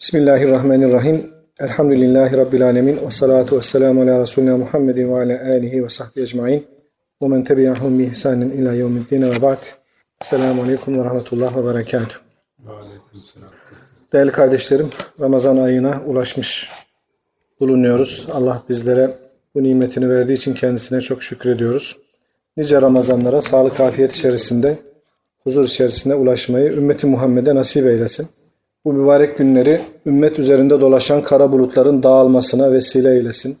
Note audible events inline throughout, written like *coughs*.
Bismillahirrahmanirrahim. Elhamdülillahi Rabbil alemin. Ve salatu ve selamu ala Resulina Muhammedin ve ala alihi ve sahbihi ecmain. Ve men tebi'ahum bi ihsanin ila yevmiddin ve ba'd. Selamun aleyküm ve rahmetullah ve berekatuhu. Değerli kardeşlerim, Ramazan ayına ulaşmış bulunuyoruz. Allah bizlere bu nimetini verdiği için kendisine çok şükrediyoruz. Nice Ramazanlara sağlık afiyet içerisinde, huzur içerisinde ulaşmayı ümmeti Muhammed'e nasip eylesin. Bu mübarek günleri ümmet üzerinde dolaşan kara bulutların dağılmasına vesile eylesin.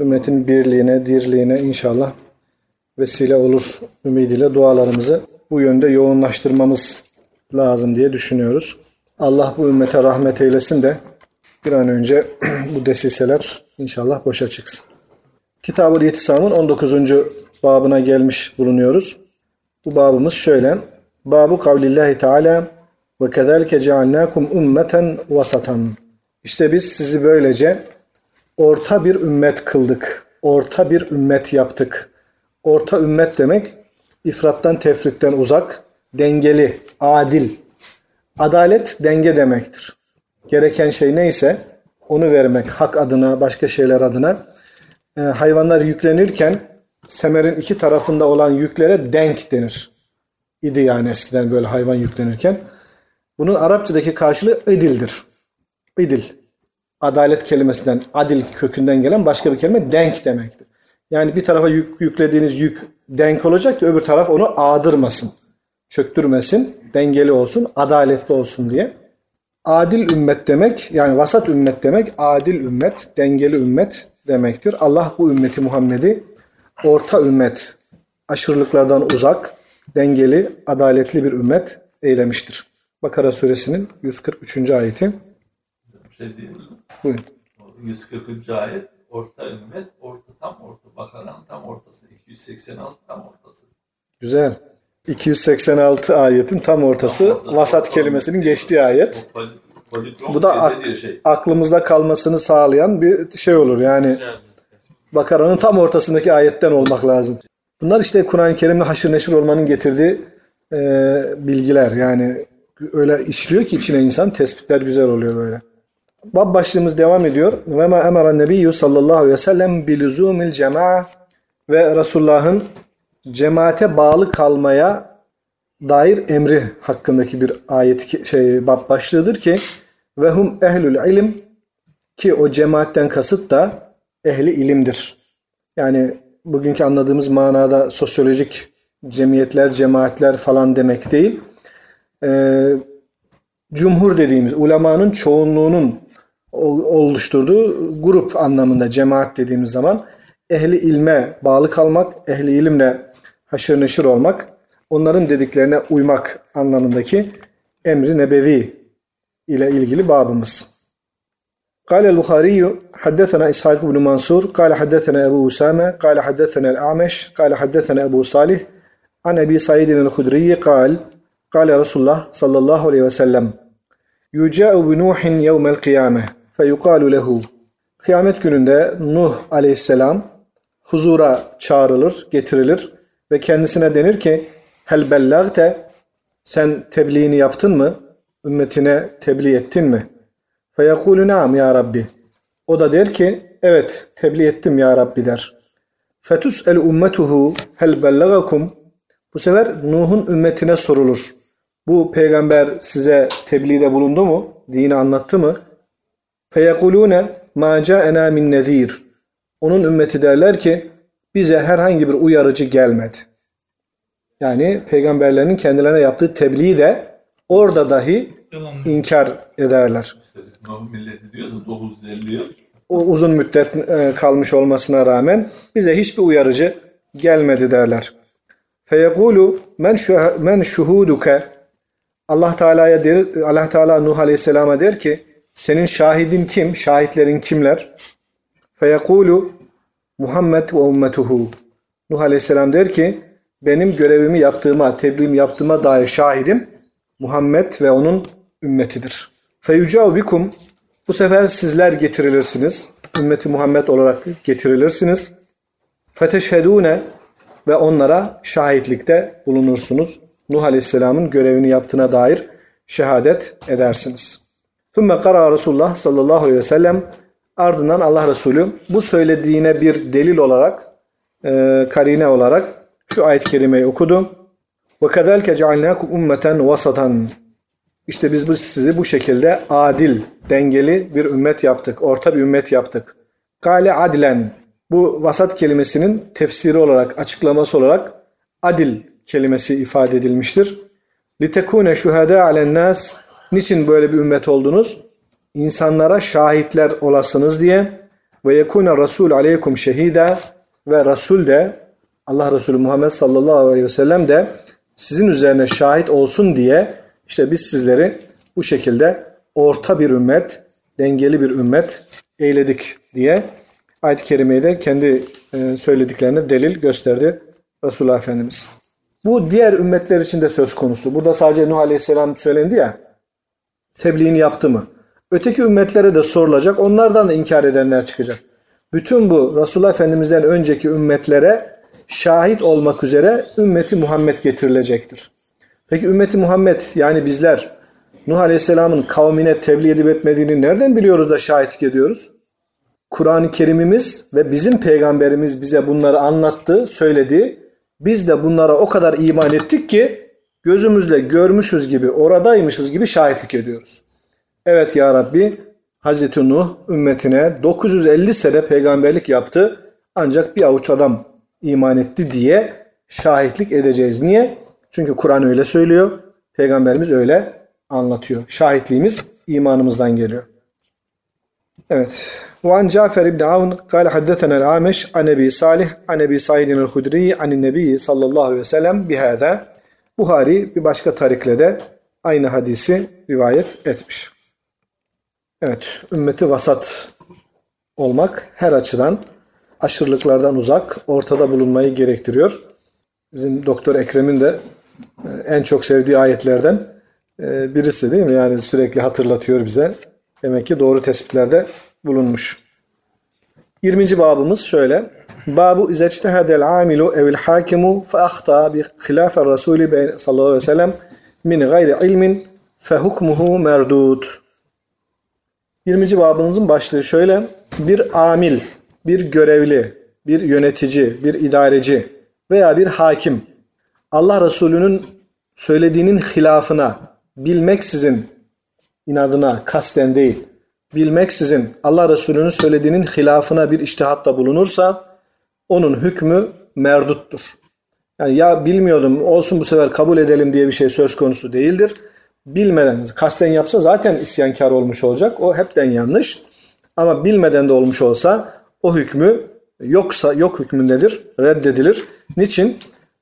Ümmetin birliğine, dirliğine inşallah vesile olur ümidiyle dualarımızı bu yönde yoğunlaştırmamız lazım diye düşünüyoruz. Allah bu ümmete rahmet eylesin de bir an önce *clears throat* bu desiseler inşallah boşa çıksın. Kitab-ı Yetisam'ın 19. babına gelmiş bulunuyoruz. Bu babımız şöyle. Babu kavlillahi teala ve kezalike cealnakum ummeten vasatan. İşte biz sizi böylece orta bir ümmet kıldık. Orta bir ümmet yaptık. Orta ümmet demek ifrattan tefritten uzak, dengeli, adil. Adalet denge demektir. Gereken şey neyse onu vermek hak adına, başka şeyler adına. Ee, hayvanlar yüklenirken semerin iki tarafında olan yüklere denk denir. İdi yani eskiden böyle hayvan yüklenirken. Bunun Arapçadaki karşılığı edildir. İdil. Adalet kelimesinden, adil kökünden gelen başka bir kelime denk demektir. Yani bir tarafa yük, yüklediğiniz yük denk olacak ki öbür taraf onu ağdırmasın, çöktürmesin, dengeli olsun, adaletli olsun diye. Adil ümmet demek, yani vasat ümmet demek, adil ümmet, dengeli ümmet demektir. Allah bu ümmeti Muhammed'i orta ümmet, aşırılıklardan uzak, dengeli, adaletli bir ümmet eylemiştir. Bakara suresinin 143. ayeti. Şey? Buyurun. 140. ayet orta ümmet, orta tam orta. Bakara'nın tam ortası. 286 tam ortası. Güzel. 286 ayetin tam ortası Tam ortası. vasat kelimesinin geçtiği ayet. Poli- Bu da ak- şey. aklımızda kalmasını sağlayan bir şey olur. Yani Bakara'nın tam ortasındaki ayetten olmak lazım. Bunlar işte Kur'an-ı Kerim'le haşır neşir olmanın getirdiği e, bilgiler. Yani öyle işliyor ki içine insan tespitler güzel oluyor böyle. Bab başlığımız devam ediyor. Ve ma emara nebiyyü sallallahu aleyhi ve sellem biluzumil cema'a ve Resulullah'ın cemaate bağlı kalmaya dair emri hakkındaki bir ayet şey bab başlığıdır ki ve hum ehlül ilim ki o cemaatten kasıt da ehli ilimdir. Yani bugünkü anladığımız manada sosyolojik cemiyetler, cemaatler falan demek değil Ee, cumhur dediğimiz ulemanın çoğunluğunun ol- oluşturduğu grup anlamında cemaat dediğimiz zaman ehli ilme bağlı kalmak, ehli ilimle haşır neşir olmak, onların dediklerine uymak anlamındaki emri nebevi ile ilgili babımız. قال البخاري حدثنا إسحاق بن منصور قال حدثنا أبو أسامة قال حدثنا الأعمش قال حدثنا أبو صالح عن أبي سعيد الخدري قال Kale Resulullah sallallahu aleyhi ve sellem Yüce'u bi Nuhin yevmel kıyame feyukalu lehu Kıyamet gününde Nuh aleyhisselam huzura çağrılır, getirilir ve kendisine denir ki Hel bellagte sen tebliğini yaptın mı? Ümmetine tebliğ ettin mi? Feyekulü naam ya Rabbi. O da der ki evet tebliğ ettim ya Rabbi der. Fetus el ummetuhu hel bellagakum. Bu sefer Nuh'un ümmetine sorulur. Bu peygamber size tebliğde bulundu mu? Dini anlattı mı? Feyekulune ma ca'ena min nezir. Onun ümmeti derler ki bize herhangi bir uyarıcı gelmedi. Yani peygamberlerin kendilerine yaptığı tebliği de orada dahi inkar ederler. Nuh milleti diyorsa 950 yıl. O uzun müddet e, kalmış olmasına rağmen bize hiçbir uyarıcı gelmedi derler. Feyekulu men şuhuduke Allah Teala'ya der Allah Teala Nuh Aleyhisselam'a der ki senin şahidin kim? Şahitlerin kimler? Feyekulu Muhammed ve ummetuhu. Nuh Aleyhisselam der ki benim görevimi yaptığıma, tebliğimi yaptığıma dair şahidim Muhammed ve onun ümmetidir. Feyucav bikum bu sefer sizler getirilirsiniz. Ümmeti Muhammed olarak getirilirsiniz. Feteşhedune ve onlara şahitlikte bulunursunuz. Nuh Aleyhisselam'ın görevini yaptığına dair şehadet edersiniz. Thumma qara Resulullah sallallahu aleyhi ve sellem ardından Allah Resulü bu söylediğine bir delil olarak e, karine olarak şu ayet-i kerimeyi okudu. Ve kedalike cealnakum ummeten vasatan. İşte biz bu, sizi bu şekilde adil, dengeli bir ümmet yaptık. Orta bir ümmet yaptık. Kale adlen. Bu vasat kelimesinin tefsiri olarak, açıklaması olarak adil kelimesi ifade edilmiştir. Litekune şuhada alen nas. Niçin böyle bir ümmet oldunuz? İnsanlara şahitler olasınız diye. Ve yekune rasul aleykum şehida ve Resul de Allah Resulü Muhammed sallallahu aleyhi ve sellem de sizin üzerine şahit olsun diye işte biz sizleri bu şekilde orta bir ümmet, dengeli bir ümmet eyledik diye ayet-i kerimeyi de kendi e, söylediklerine delil gösterdi Resulullah Efendimiz. Bu diğer ümmetler için de söz konusu. Burada sadece Nuh Aleyhisselam söylendi ya, tebliğini yaptı mı? Öteki ümmetlere de sorulacak, onlardan da inkar edenler çıkacak. Bütün bu Resulullah Efendimiz'den önceki ümmetlere şahit olmak üzere ümmeti Muhammed getirilecektir. Peki ümmeti Muhammed yani bizler Nuh Aleyhisselam'ın kavmine tebliğ edip etmediğini nereden biliyoruz da şahitlik ediyoruz? Kur'an-ı Kerimimiz ve bizim peygamberimiz bize bunları anlattı, söyledi. Biz de bunlara o kadar iman ettik ki gözümüzle görmüşüz gibi, oradaymışız gibi şahitlik ediyoruz. Evet ya Rabbi, Hazreti Nuh ümmetine 950 sene peygamberlik yaptı. Ancak bir avuç adam iman etti diye şahitlik edeceğiz. Niye? Çünkü Kur'an öyle söylüyor. Peygamberimiz öyle anlatıyor. Şahitliğimiz imanımızdan geliyor. Evet. Ve Cafer İbni Avn kâle haddetenel Ameş an Ebi Salih an Ebi Saidin el Hudri an Nebi sallallahu aleyhi ve sellem bihâda. Buhari bir başka tarikle de aynı hadisi rivayet etmiş. Evet, ümmeti vasat olmak her açıdan aşırılıklardan uzak, ortada bulunmayı gerektiriyor. Bizim Doktor Ekrem'in de e, en çok sevdiği ayetlerden e, birisi değil mi? Yani sürekli hatırlatıyor bize Demek ki doğru tespitlerde bulunmuş. 20. babımız şöyle. Babu izeçtehedel amilu evil hakimu fe ahta bi hilafer Resulü sallallahu aleyhi ve sellem min gayri ilmin fe hukmuhu merdud. 20. babımızın başlığı şöyle. Bir amil, bir görevli, bir yönetici, bir idareci veya bir hakim Allah Resulü'nün söylediğinin hilafına bilmeksizin inadına kasten değil bilmeksizin Allah Resulü'nün söylediğinin hilafına bir iştihatta bulunursa onun hükmü merduttur. Yani ya bilmiyordum olsun bu sefer kabul edelim diye bir şey söz konusu değildir. Bilmeden kasten yapsa zaten isyankar olmuş olacak. O hepten yanlış. Ama bilmeden de olmuş olsa o hükmü yoksa yok hükmündedir, reddedilir. Niçin?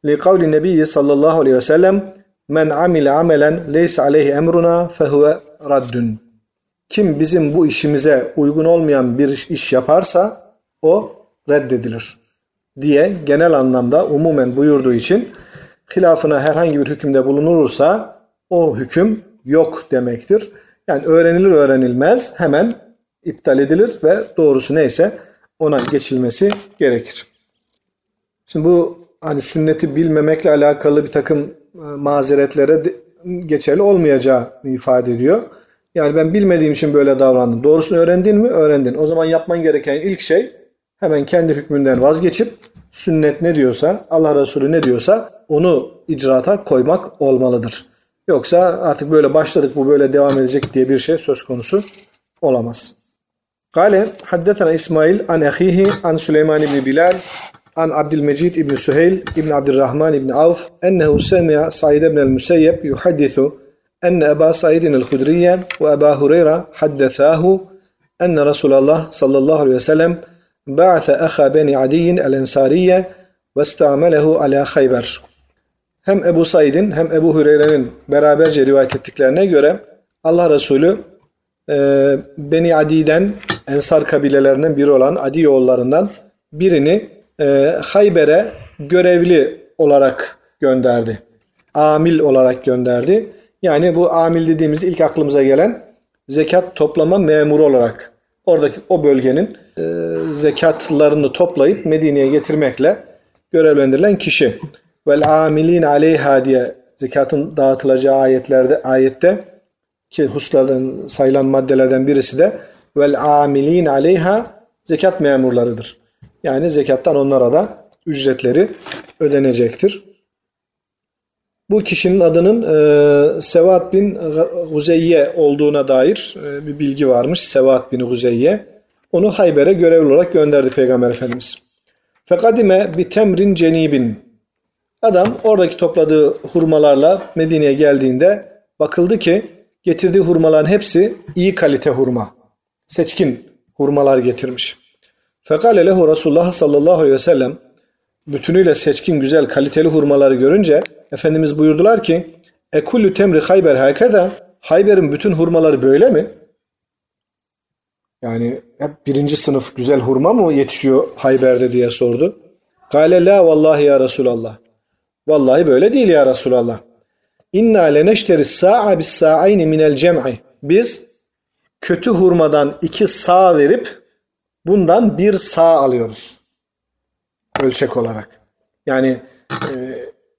Li kavli Nebi sallallahu aleyhi ve sellem men amile amelen leysa aleyhi emruna fehuve raddun. Kim bizim bu işimize uygun olmayan bir iş yaparsa o reddedilir diye genel anlamda umumen buyurduğu için hilafına herhangi bir hükümde bulunursa o hüküm yok demektir. Yani öğrenilir öğrenilmez hemen iptal edilir ve doğrusu neyse ona geçilmesi gerekir. Şimdi bu hani sünneti bilmemekle alakalı bir takım e, mazeretlere geçerli olmayacağı ifade ediyor. Yani ben bilmediğim için böyle davrandım. Doğrusunu öğrendin mi? Öğrendin. O zaman yapman gereken ilk şey hemen kendi hükmünden vazgeçip sünnet ne diyorsa, Allah Resulü ne diyorsa onu icraata koymak olmalıdır. Yoksa artık böyle başladık bu böyle devam edecek diye bir şey söz konusu olamaz. Kale haddetena İsmail an ehihi an Süleyman ibn Bilal an Abdülmecid ibn Süheyl ibn Abdurrahman ibn Avf ennehu semi'a Said ibn el-Museyyeb yuhaddithu enne Eba Saidin el-Hudriye ve Eba Hureyre haddethâhu enne Resulullah sallallahu aleyhi ve sellem ba'athe aha beni Adiyin el-Ensariye ve istamelehu ala Khayber. Hem Ebu Said'in hem Ebu Hureyre'nin beraberce rivayet ettiklerine göre Allah Resulü e, Beni Adi'den Ensar kabilelerinden biri olan Adi yollarından birini e, Hayber'e görevli olarak gönderdi. Amil olarak gönderdi. Yani bu amil dediğimizde ilk aklımıza gelen zekat toplama memuru olarak oradaki o bölgenin e, zekatlarını toplayıp Medine'ye getirmekle görevlendirilen kişi. Vel amilin aleyha diye zekatın dağıtılacağı ayetlerde ayette ki hususlardan sayılan maddelerden birisi de vel amilin aleyha zekat memurlarıdır. Yani zekattan onlara da ücretleri ödenecektir. Bu kişinin adının e, Sevat bin Guzeyye olduğuna dair e, bir bilgi varmış. Sevat bin Guzeyye. Onu Hayber'e görevli olarak gönderdi Peygamber Efendimiz. Fekadime bi temrin cenibin. Adam oradaki topladığı hurmalarla Medine'ye geldiğinde bakıldı ki getirdiği hurmaların hepsi iyi kalite hurma. Seçkin hurmalar getirmiş. Fekale lehu Resulullah sallallahu aleyhi ve sellem bütünüyle seçkin güzel kaliteli hurmaları görünce Efendimiz buyurdular ki Ekullu temri Hayber hakeza Hayber'in bütün hurmaları böyle mi? Yani hep birinci sınıf güzel hurma mı yetişiyor Hayber'de diye sordu. Kale la vallahi ya Resulallah. Vallahi böyle değil ya Resulallah. İnna leneşteri sa'a bis sa'ayni minel cem'i. Biz kötü hurmadan iki sağ verip bundan bir sağ alıyoruz. Ölçek olarak. Yani e,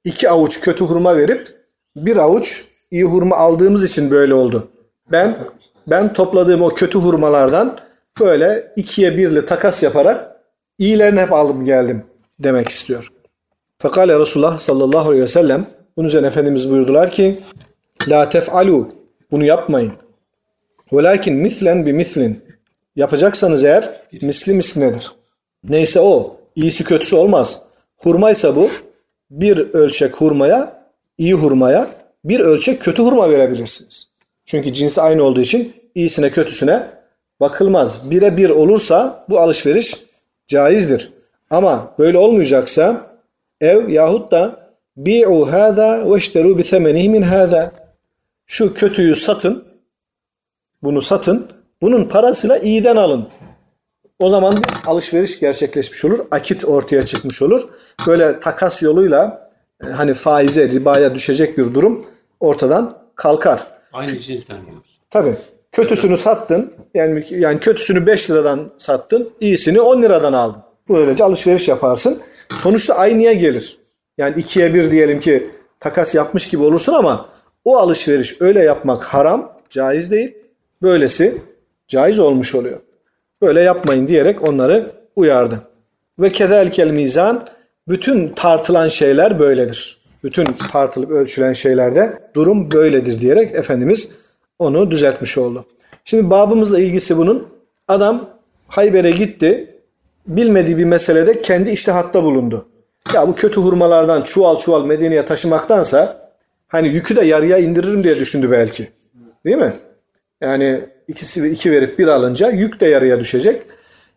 iki avuç kötü hurma verip bir avuç iyi hurma aldığımız için böyle oldu. Ben ben topladığım o kötü hurmalardan böyle ikiye birli takas yaparak iyilerini hep aldım geldim demek istiyor. Fekale Resulullah sallallahu aleyhi ve sellem bunun üzerine Efendimiz buyurdular ki La tef'alu bunu yapmayın. Velakin mislen bi mislin yapacaksanız eğer misli mislinedir. Neyse o. iyisi kötüsü olmaz. Hurmaysa bu bir ölçek hurmaya iyi hurmaya bir ölçek kötü hurma verebilirsiniz. Çünkü cinsi aynı olduğu için iyisine kötüsüne bakılmaz. Bire bir olursa bu alışveriş caizdir. Ama böyle olmayacaksa ev yahut da bi'u hâzâ ve işterû bi min hâzâ. Şu kötüyü satın, bunu satın, bunun parasıyla iyiden alın. O zaman bir alışveriş gerçekleşmiş olur. Akit ortaya çıkmış olur. Böyle takas yoluyla e, hani faize, ribaya düşecek bir durum ortadan kalkar. Aynı cinsten diyoruz. Tabii. Kötüsünü sattın. Yani yani kötüsünü 5 liradan sattın. iyisini 10 liradan aldın. Böylece alışveriş yaparsın. Sonuçta aynıya gelir. Yani ikiye bir diyelim ki takas yapmış gibi olursun ama o alışveriş öyle yapmak haram, caiz değil. Böylesi caiz olmuş oluyor. Böyle yapmayın diyerek onları uyardı. Ve kezelkel mizan bütün tartılan şeyler böyledir. Bütün tartılıp ölçülen şeylerde durum böyledir diyerek Efendimiz onu düzeltmiş oldu. Şimdi babımızla ilgisi bunun adam Hayber'e gitti. Bilmediği bir meselede kendi iştihatta bulundu. Ya bu kötü hurmalardan çuval çuval Medine'ye taşımaktansa hani yükü de yarıya indiririm diye düşündü belki. Değil mi? Yani ikisi iki verip bir alınca yük de yarıya düşecek.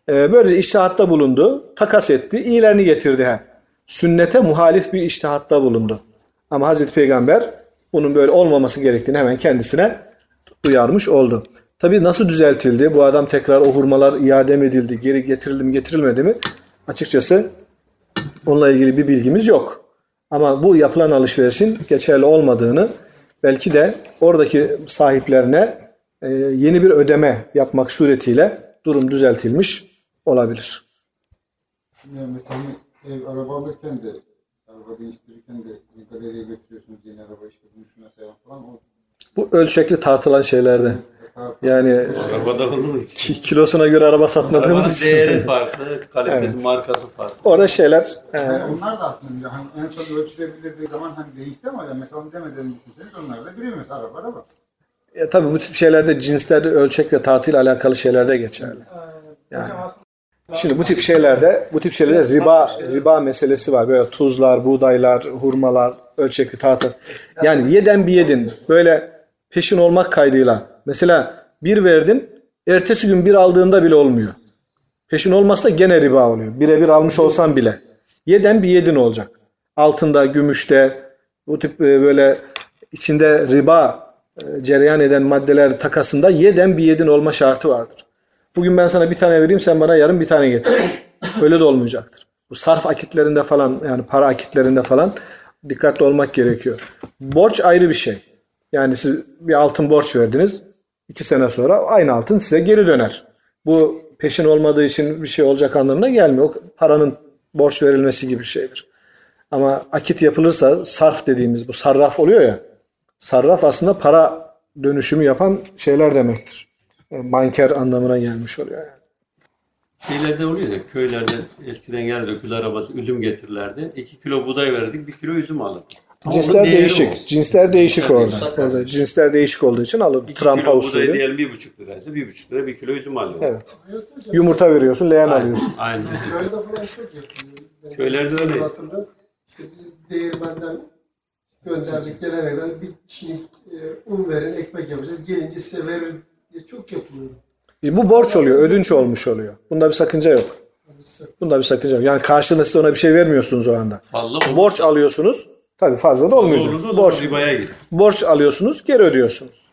Ee, böylece iştihatta bulundu. Takas etti. iyilerini getirdi. Ha. Sünnete muhalif bir iştihatta bulundu. Ama Hazreti Peygamber bunun böyle olmaması gerektiğini hemen kendisine uyarmış oldu. Tabii nasıl düzeltildi? Bu adam tekrar o hurmalar iade mi edildi? Geri getirildi mi getirilmedi mi? Açıkçası onunla ilgili bir bilgimiz yok. Ama bu yapılan alışverişin geçerli olmadığını belki de oradaki sahiplerine e, yeni bir ödeme yapmak suretiyle durum düzeltilmiş olabilir. Yani mesela ev araba alırken de araba değiştirirken de galeriye götürüyorsunuz yeni araba işte bunu şuna sayalım falan o Bu ölçekli tartılan şeylerde. Yani Arabada olduğu için. ki- kilosuna göre araba satmadığımız Arabanın için. değeri farklı, *laughs* kalitesi, Evet. markası farklı. Orada şeyler e, yani onlar da aslında hani en son ölçülebilirdiği zaman hani değişti ama yani mesela demeden düşünseniz onlar da giriyor mesela araba araba. E, tabii bu tip şeylerde cinsler ölçek ve tartıyla alakalı şeylerde geçerli. Yani. Şimdi bu tip şeylerde bu tip şeylerde riba riba meselesi var. Böyle tuzlar, buğdaylar, hurmalar, ölçekli tartı. Yani yeden bir yedin. Böyle peşin olmak kaydıyla. Mesela bir verdin, ertesi gün bir aldığında bile olmuyor. Peşin olmazsa gene riba oluyor. Birebir almış olsan bile. Yeden bir yedin olacak. Altında, gümüşte, bu tip e, böyle içinde riba cereyan eden maddeler takasında yeden bir yedin olma şartı vardır. Bugün ben sana bir tane vereyim sen bana yarın bir tane getir. *coughs* Öyle de olmayacaktır. Bu sarf akitlerinde falan yani para akitlerinde falan dikkatli olmak gerekiyor. Borç ayrı bir şey. Yani siz bir altın borç verdiniz. iki sene sonra aynı altın size geri döner. Bu peşin olmadığı için bir şey olacak anlamına gelmiyor. O paranın borç verilmesi gibi bir şeydir. Ama akit yapılırsa sarf dediğimiz bu sarraf oluyor ya. Sarraf aslında para dönüşümü yapan şeyler demektir. E, Banker anlamına gelmiş oluyor yani. Şeylerde oluyor ya köylerde eskiden yer dökülü arabası üzüm getirirlerdi. 2 kilo buğday verdik 1 kilo üzüm alırdık. Cinsler değişik. o. Cinsler değişik Cinsler orada. değişik. orada. Cinsler değişik olduğu için alır. 2 Trampa kilo buğday usulü. diyelim 1,5 liraysa 1,5 lira 1 kilo üzüm alıyor. Evet. Yumurta veriyorsun, leğen Aynen. alıyorsun. Aynen. Köyde falan çok. Ben Köylerde öyle. Hatırlıyorum. İşte bizim değirmenden gönderdik gelene kadar bir kişilik e, un verin, ekmek yapacağız. Gelince size veririz diye çok yapılıyor. E, Bu borç oluyor, ödünç olmuş oluyor. Bunda bir sakınca yok. Yani Bunda bir sakınca yok. Yani karşılığında siz ona bir şey vermiyorsunuz o anda. Fazla olur. Borç alıyorsunuz. Tabii fazla da olmayacak. Olurdu, Borç, ribaya girer. borç alıyorsunuz, geri ödüyorsunuz.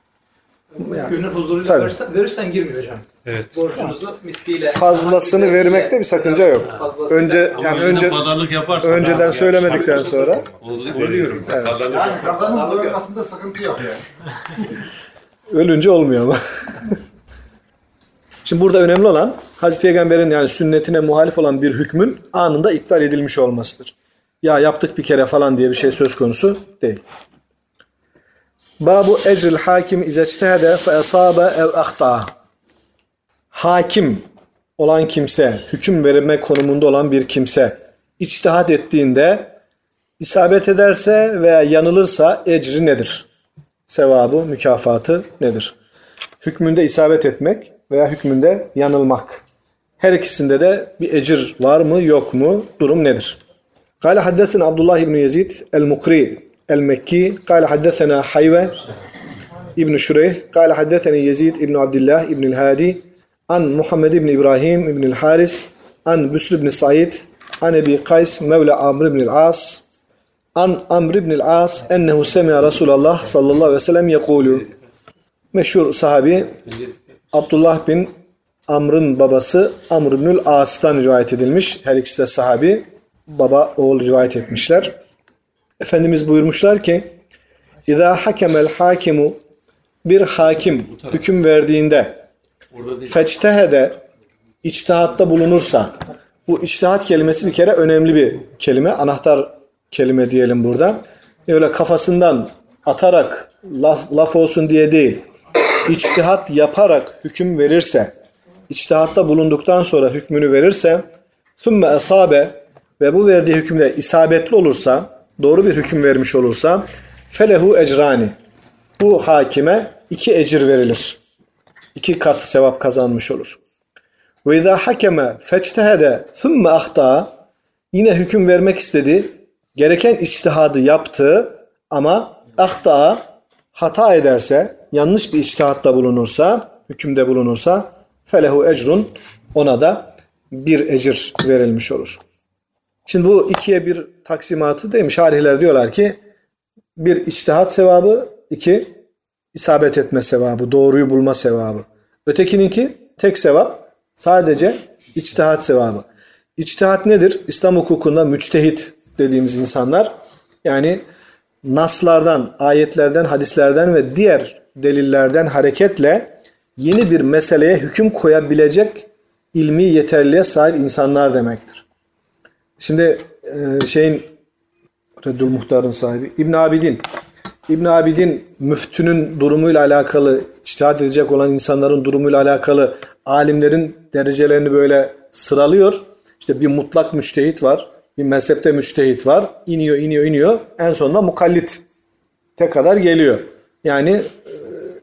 Gönül huzuruyla Tabii. verirsen, verirsen girmiyor hocam. Evet. Borcunuzu misliyle. Fazlasını vermekte bir sakınca yok. Fazlasıyla- Önce Ama yani önce pazarlık yaparsan. önceden söylemedikten sonra Oluyorum. Evet. Pazarlık Yani yaparsan- kazanın doyurmasında sıkıntı yok yani. ölünce olmuyor ama. Şimdi burada önemli olan Hazreti Peygamber'in yani sünnetine muhalif olan bir hükmün anında iptal edilmiş olmasıdır. Ya yaptık bir kere falan diye bir şey söz konusu değil. Babu ecril hakim izeçtehede fe esabe ev ahta'a Hakim olan kimse, hüküm verme konumunda olan bir kimse içtihat ettiğinde isabet ederse veya yanılırsa ecri nedir? sevabı, mükafatı nedir? Hükmünde isabet etmek veya hükmünde yanılmak. Her ikisinde de bir ecir var mı yok mu? Durum nedir? قال حدثنا عبد الله بن يزيد المقري المكي قال حدثنا حيوة ابن شريح قال حدثني يزيد ابن عبد الله ابن الهادي An Muhammed ibn İbrahim ibn Haris An Büsr ibn Said An Ebi Kays Mevla Amr ibn As An Amr ibn As ennehu semi'a Resulallah sallallahu aleyhi ve sellem yekulu Meşhur sahabi Abdullah bin Amr'ın babası Amr ibn As'tan rivayet edilmiş. Her ikisi de sahabi. Baba oğul rivayet etmişler. Efendimiz buyurmuşlar ki İza hakemel hakimu bir hakim hüküm verdiğinde feçtehede içtihatta bulunursa bu içtihat kelimesi bir kere önemli bir kelime. Anahtar kelime diyelim burada. Öyle kafasından atarak laf, laf olsun diye değil. İçtihat yaparak hüküm verirse, içtihatta bulunduktan sonra hükmünü verirse ثُمَّ esabe ve bu verdiği hükümde isabetli olursa, doğru bir hüküm vermiş olursa felehu ecrani. Bu hakime iki ecir verilir. İki kat sevap kazanmış olur. Ve izâ hakeme feçtehede thumme ahta yine hüküm vermek istedi. Gereken içtihadı yaptı ama ahta hata ederse, yanlış bir içtihatta bulunursa, hükümde bulunursa felehu ecrun ona da bir ecir verilmiş olur. Şimdi bu ikiye bir taksimatı değil mi? Şarihler diyorlar ki bir içtihat sevabı, iki isabet etme sevabı, doğruyu bulma sevabı. Ötekininki tek sevap sadece içtihat sevabı. İçtihat nedir? İslam hukukunda müçtehit dediğimiz insanlar yani naslardan, ayetlerden, hadislerden ve diğer delillerden hareketle yeni bir meseleye hüküm koyabilecek ilmi yeterliğe sahip insanlar demektir. Şimdi e, şeyin Reddül Muhtar'ın sahibi İbn Abidin İbn Abidin müftünün durumuyla alakalı, içtihat edecek olan insanların durumuyla alakalı alimlerin derecelerini böyle sıralıyor. İşte bir mutlak müçtehit var, bir mezhepte müçtehit var. İniyor, iniyor, iniyor. En sonunda mukallit te kadar geliyor. Yani e,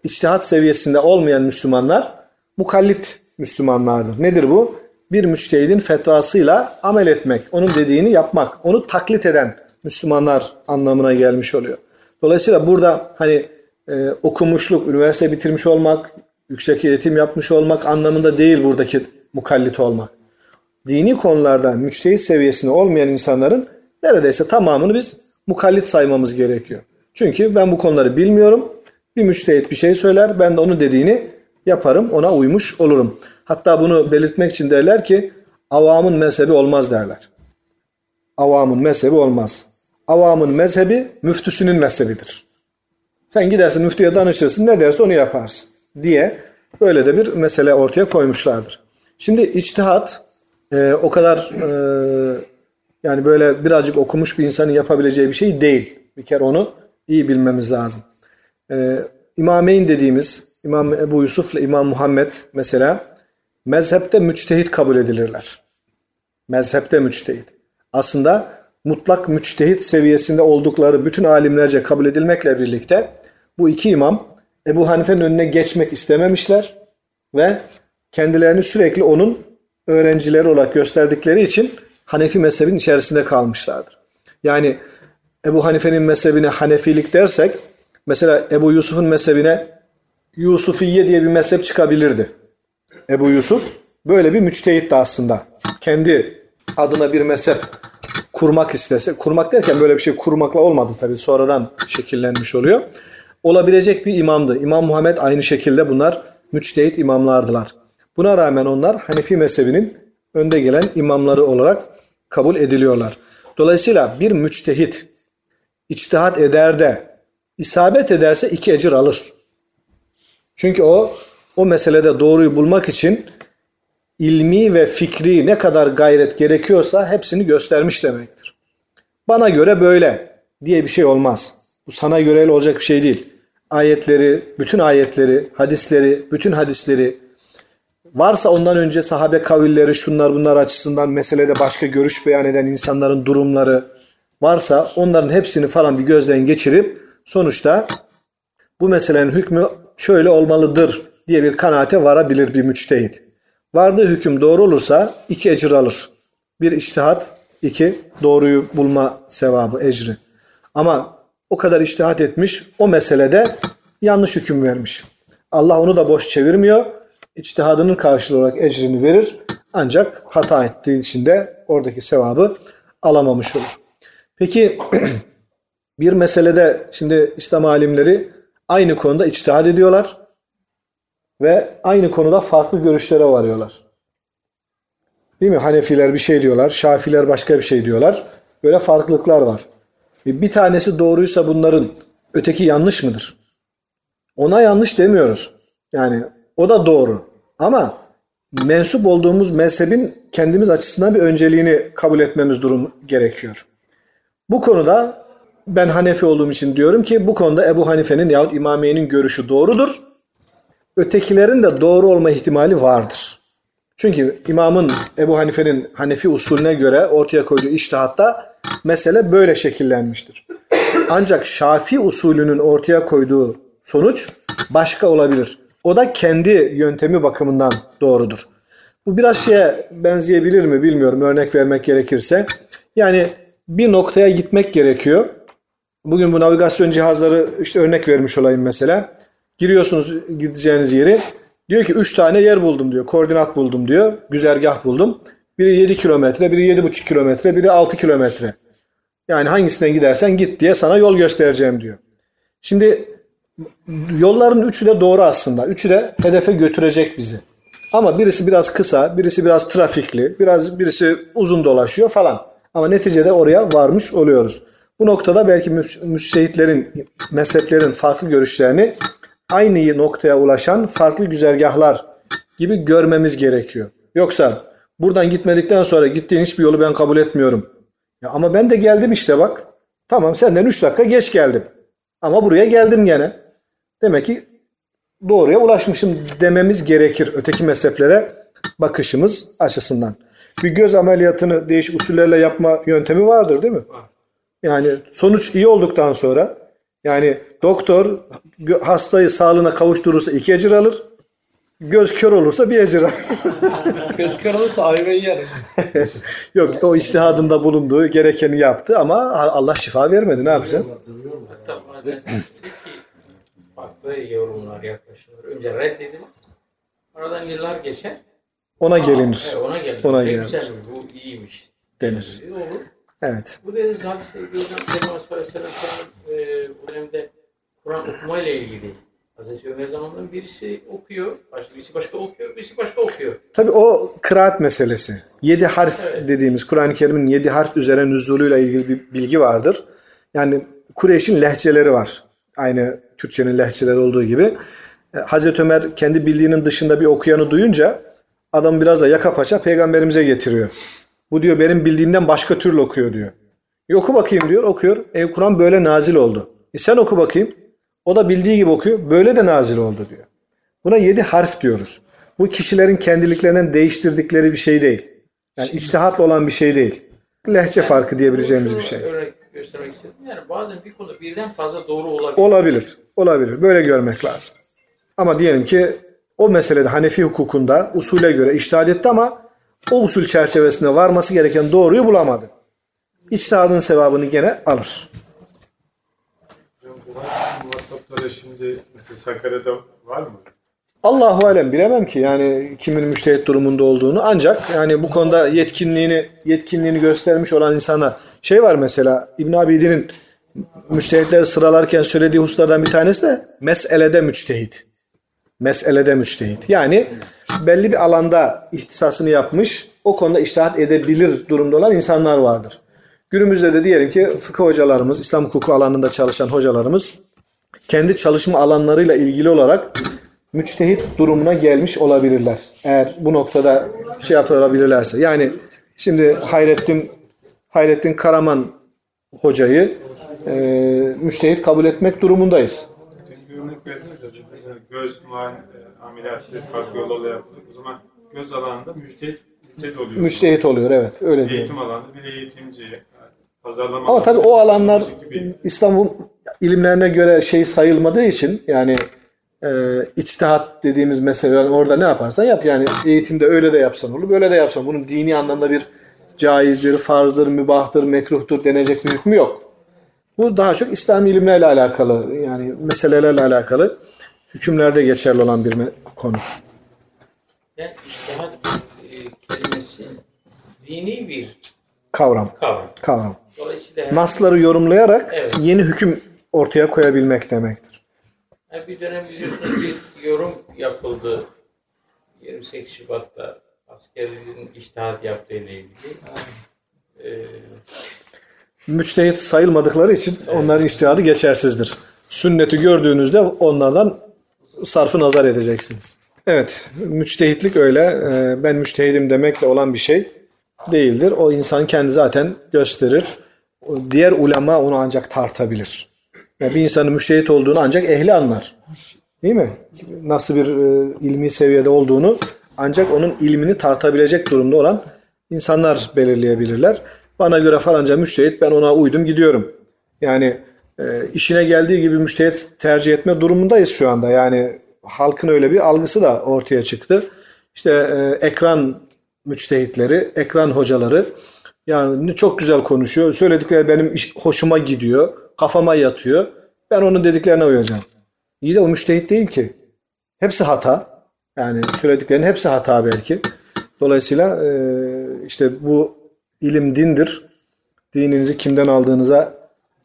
içtihat seviyesinde olmayan Müslümanlar mukallit Müslümanlardır. Nedir bu? Bir müçtehidin fetvasıyla amel etmek, onun dediğini yapmak, onu taklit eden Müslümanlar anlamına gelmiş oluyor. Dolayısıyla burada hani e, okumuşluk, üniversite bitirmiş olmak, yüksek eğitim yapmış olmak anlamında değil buradaki mukallit olmak. Dini konularda müçtehit seviyesinde olmayan insanların neredeyse tamamını biz mukallit saymamız gerekiyor. Çünkü ben bu konuları bilmiyorum. Bir müçtehit bir şey söyler, ben de onun dediğini yaparım, ona uymuş olurum. Hatta bunu belirtmek için derler ki avamın mezhebi olmaz derler. Avamın mezhebi olmaz. Avamın mezhebi müftüsünün mezhebidir. Sen gidersin müftüye danışırsın ne derse onu yaparsın diye böyle de bir mesele ortaya koymuşlardır. Şimdi içtihat e, o kadar e, yani böyle birazcık okumuş bir insanın yapabileceği bir şey değil. Bir kere onu iyi bilmemiz lazım. E, İmameyn dediğimiz İmam Ebu Yusuf ile İmam Muhammed mesela mezhepte müçtehit kabul edilirler. Mezhepte müçtehit. Aslında mutlak müçtehit seviyesinde oldukları bütün alimlerce kabul edilmekle birlikte bu iki imam Ebu Hanife'nin önüne geçmek istememişler ve kendilerini sürekli onun öğrencileri olarak gösterdikleri için Hanefi mezhebin içerisinde kalmışlardır. Yani Ebu Hanife'nin mezhebine Hanefilik dersek mesela Ebu Yusuf'un mezhebine Yusufiye diye bir mezhep çıkabilirdi. Ebu Yusuf böyle bir müçtehitti aslında. Kendi adına bir mezhep kurmak istese, kurmak derken böyle bir şey kurmakla olmadı tabii sonradan şekillenmiş oluyor. Olabilecek bir imamdı. İmam Muhammed aynı şekilde bunlar müçtehit imamlardılar. Buna rağmen onlar Hanefi mezhebinin önde gelen imamları olarak kabul ediliyorlar. Dolayısıyla bir müçtehit içtihat eder de isabet ederse iki ecir alır. Çünkü o o meselede doğruyu bulmak için ilmi ve fikri ne kadar gayret gerekiyorsa hepsini göstermiş demektir. Bana göre böyle diye bir şey olmaz. Bu sana göre olacak bir şey değil. Ayetleri, bütün ayetleri, hadisleri, bütün hadisleri varsa ondan önce sahabe kavilleri, şunlar bunlar açısından meselede başka görüş beyan eden insanların durumları varsa onların hepsini falan bir gözden geçirip sonuçta bu meselenin hükmü şöyle olmalıdır diye bir kanaate varabilir bir müçtehit. Vardığı hüküm doğru olursa iki ecir alır. Bir içtihat, iki doğruyu bulma sevabı, ecri. Ama o kadar içtihat etmiş, o meselede yanlış hüküm vermiş. Allah onu da boş çevirmiyor. İçtihadının karşılığı olarak ecrini verir. Ancak hata ettiği için de oradaki sevabı alamamış olur. Peki *clears throat* bir meselede şimdi İslam alimleri aynı konuda içtihad ediyorlar ve aynı konuda farklı görüşlere varıyorlar. Değil mi? Hanefiler bir şey diyorlar, Şafiler başka bir şey diyorlar. Böyle farklılıklar var. E, Bir tanesi doğruysa bunların öteki yanlış mıdır? Ona yanlış demiyoruz. Yani o da doğru. Ama mensup olduğumuz mezhebin kendimiz açısından bir önceliğini kabul etmemiz durum gerekiyor. Bu konuda ben Hanefi olduğum için diyorum ki bu konuda Ebu Hanife'nin yahut İmamiye'nin görüşü doğrudur. Ötekilerin de doğru olma ihtimali vardır. Çünkü imamın Ebu Hanife'nin Hanefi usulüne göre ortaya koyduğu iştihatta mesele böyle şekillenmiştir. Ancak Şafi usulünün ortaya koyduğu sonuç başka olabilir. O da kendi yöntemi bakımından doğrudur. Bu biraz şeye benzeyebilir mi bilmiyorum örnek vermek gerekirse. Yani bir noktaya gitmek gerekiyor. Bugün bu navigasyon cihazları işte örnek vermiş olayım mesela. Giriyorsunuz gideceğiniz yeri. Diyor ki 3 tane yer buldum diyor. Koordinat buldum diyor. Güzergah buldum. Biri 7 kilometre, biri 7,5 kilometre, biri 6 kilometre. Yani hangisinden gidersen git diye sana yol göstereceğim diyor. Şimdi yolların üçü de doğru aslında. Üçü de hedefe götürecek bizi. Ama birisi biraz kısa, birisi biraz trafikli, biraz birisi uzun dolaşıyor falan. Ama neticede oraya varmış oluyoruz. Bu noktada belki müçtehitlerin, mezheplerin farklı görüşlerini aynı noktaya ulaşan farklı güzergahlar gibi görmemiz gerekiyor. Yoksa buradan gitmedikten sonra gittiğin hiçbir yolu ben kabul etmiyorum. Ya ama ben de geldim işte bak. Tamam senden 3 dakika geç geldim. Ama buraya geldim gene. Demek ki doğruya ulaşmışım dememiz gerekir öteki mezheplere bakışımız açısından. Bir göz ameliyatını değişik usullerle yapma yöntemi vardır değil mi? Yani sonuç iyi olduktan sonra yani doktor hastayı sağlığına kavuşturursa iki ecir alır. Göz kör olursa bir ecir alır. *laughs* Göz kör olursa ayvayı yer. *laughs* Yok o iştihadında bulunduğu gerekeni yaptı ama Allah şifa vermedi. Ne yapacaksın? Hatta bazen dedi ki farklı yorumlar, yaklaşımlar. Önce reddedilir. Aradan yıllar geçer. Ona gelinir. ona gelinir. Ona gelinir. bu iyiymiş. Denir. Dedi, Olur. Evet. Bu dedi zaten sevgili hocam Peygamber Aleyhisselam e, o dönemde Kur'an okumayla ilgili. Hazreti Ömer zamanında birisi okuyor, başka, birisi başka okuyor, birisi başka okuyor. Tabii o kıraat meselesi. Yedi harf dediğimiz Kur'an-ı Kerim'in yedi harf üzerine nüzuluyla ilgili bir bilgi vardır. Yani Kureyş'in lehçeleri var. Aynı Türkçenin lehçeleri olduğu gibi. E, Hazreti Ömer kendi bildiğinin dışında bir okuyanı duyunca adam biraz da yaka paça peygamberimize getiriyor. Bu diyor benim bildiğimden başka türlü okuyor diyor. E, oku bakayım diyor. Okuyor. E, Kur'an böyle nazil oldu. E sen oku bakayım. O da bildiği gibi okuyor. Böyle de nazil oldu diyor. Buna yedi harf diyoruz. Bu kişilerin kendiliklerinden değiştirdikleri bir şey değil. Yani içtihatla olan bir şey değil. Lehçe farkı diyebileceğimiz bir şey. Örnek göstermek istedim. Yani bazen bir konuda birden fazla doğru olabilir. Olabilir. Olabilir. Böyle görmek lazım. Ama diyelim ki o meselede Hanefi hukukunda usule göre iştihad etti ama o usul çerçevesinde varması gereken doğruyu bulamadı. İçtihadın sevabını gene alır. Hocam bu hadis muhataplara şimdi mesela Sakarya'da var mı? Allahu alem bilemem ki yani kimin müştehit durumunda olduğunu ancak yani bu konuda yetkinliğini yetkinliğini göstermiş olan insana şey var mesela İbn Abidin'in müştehitleri sıralarken söylediği hususlardan bir tanesi de meselede müçtehit. Meselede müçtehit. Yani belli bir alanda ihtisasını yapmış, o konuda iştahat edebilir durumda olan insanlar vardır. Günümüzde de diyelim ki fıkıh hocalarımız, İslam hukuku alanında çalışan hocalarımız kendi çalışma alanlarıyla ilgili olarak müçtehit durumuna gelmiş olabilirler. Eğer bu noktada şey yapabilirlerse. Yani şimdi Hayrettin Hayrettin Karaman hocayı e, müçtehit kabul etmek durumundayız. Mesela göz e, ameliyatı farklı yollarla yapılır. O zaman göz alanında müçtehit, müçtehit oluyor. Müçtehit oluyor evet öyle diyorum. Eğitim alanında bir eğitimci, pazarlama Ama tabii o alanlar gibi. İslam ilimlerine göre şey sayılmadığı için yani e, içtihat dediğimiz mesele yani orada ne yaparsan yap yani eğitimde öyle de yapsan olur böyle de yapsan bunun dini anlamda bir caizdir, farzdır, mübahtır, mekruhtur denecek bir hükmü yok. Bu daha çok İslami ilimlerle alakalı yani meselelerle alakalı hükümlerde geçerli olan bir konu. Yani iştihat kelimesi dini bir Kavram. kavram. Kavram. Dolayısıyla Nasları yorumlayarak Evet. yeni hüküm ortaya koyabilmek demektir. Yani bir dönem biliyorsunuz bir yorum yapıldı 28 Şubat'ta askerlerin iştihat yaptığı ile ilgili. Ee, müçtehit sayılmadıkları için onların içtihadı geçersizdir. Sünneti gördüğünüzde onlardan sarfı nazar edeceksiniz. Evet, müçtehitlik öyle. Ee, Ben müçtehidim demekle olan bir şey değildir. O insan kendi zaten gösterir. Diğer ulema onu ancak tartabilir. Yani bir insanın müçtehit olduğunu ancak ehli anlar. Değil mi? Nasıl bir e, ilmi seviyede olduğunu ancak onun ilmini tartabilecek durumda olan insanlar belirleyebilirler. Bana göre falanca müştehit ben ona uydum gidiyorum. Yani e, işine geldiği gibi müştehit tercih etme durumundayız şu anda. Yani halkın öyle bir algısı da ortaya çıktı. İşte e, ekran müçtehitleri, ekran hocaları yani çok güzel konuşuyor. Söyledikleri benim hoşuma gidiyor. Kafama yatıyor. Ben onun dediklerine uyacağım. İyi de o müştehit değil ki. Hepsi hata. Yani söylediklerinin hepsi hata belki. Dolayısıyla e, işte bu ilim dindir. Dininizi kimden aldığınıza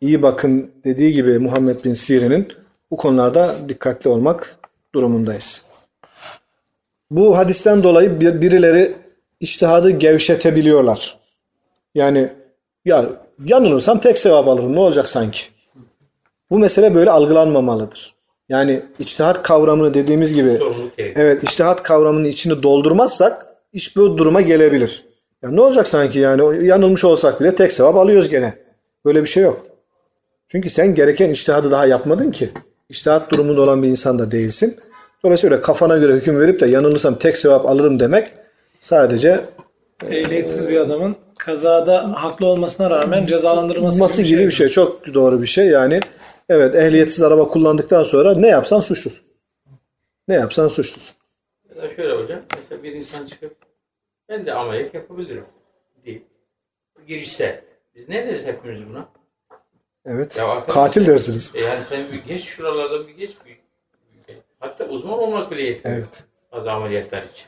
iyi bakın dediği gibi Muhammed bin Sirin'in bu konularda dikkatli olmak durumundayız. Bu hadisten dolayı bir- birileri içtihadı gevşetebiliyorlar. Yani ya yanılırsam tek sevap alırım ne olacak sanki? Bu mesele böyle algılanmamalıdır. Yani içtihat kavramını dediğimiz gibi. Evet, iştihat kavramının içini doldurmazsak iş bu duruma gelebilir. Ya ne olacak sanki yani yanılmış olsak bile tek sevap alıyoruz gene. Böyle bir şey yok. Çünkü sen gereken iştihadı daha yapmadın ki. İştihat durumunda olan bir insan da değilsin. Dolayısıyla kafana göre hüküm verip de yanılırsam tek sevap alırım demek sadece Ehliyetsiz bir adamın kazada haklı olmasına rağmen cezalandırılması olması gibi bir şey. Çok doğru bir şey. Yani evet ehliyetsiz araba kullandıktan sonra ne yapsan suçlusun. Ne yapsan suçlusun. Mesela şöyle hocam, mesela bir insan çıkıp ben de ameliyat yapabilirim deyip girişse biz ne deriz hepimiz buna? Evet. Ya arkadaş- Katil dersiniz. E yani sen bir geç şuralardan bir geç bir, bir- hatta uzman olmak bile yetmiyor Evet. bazı ameliyatlar için.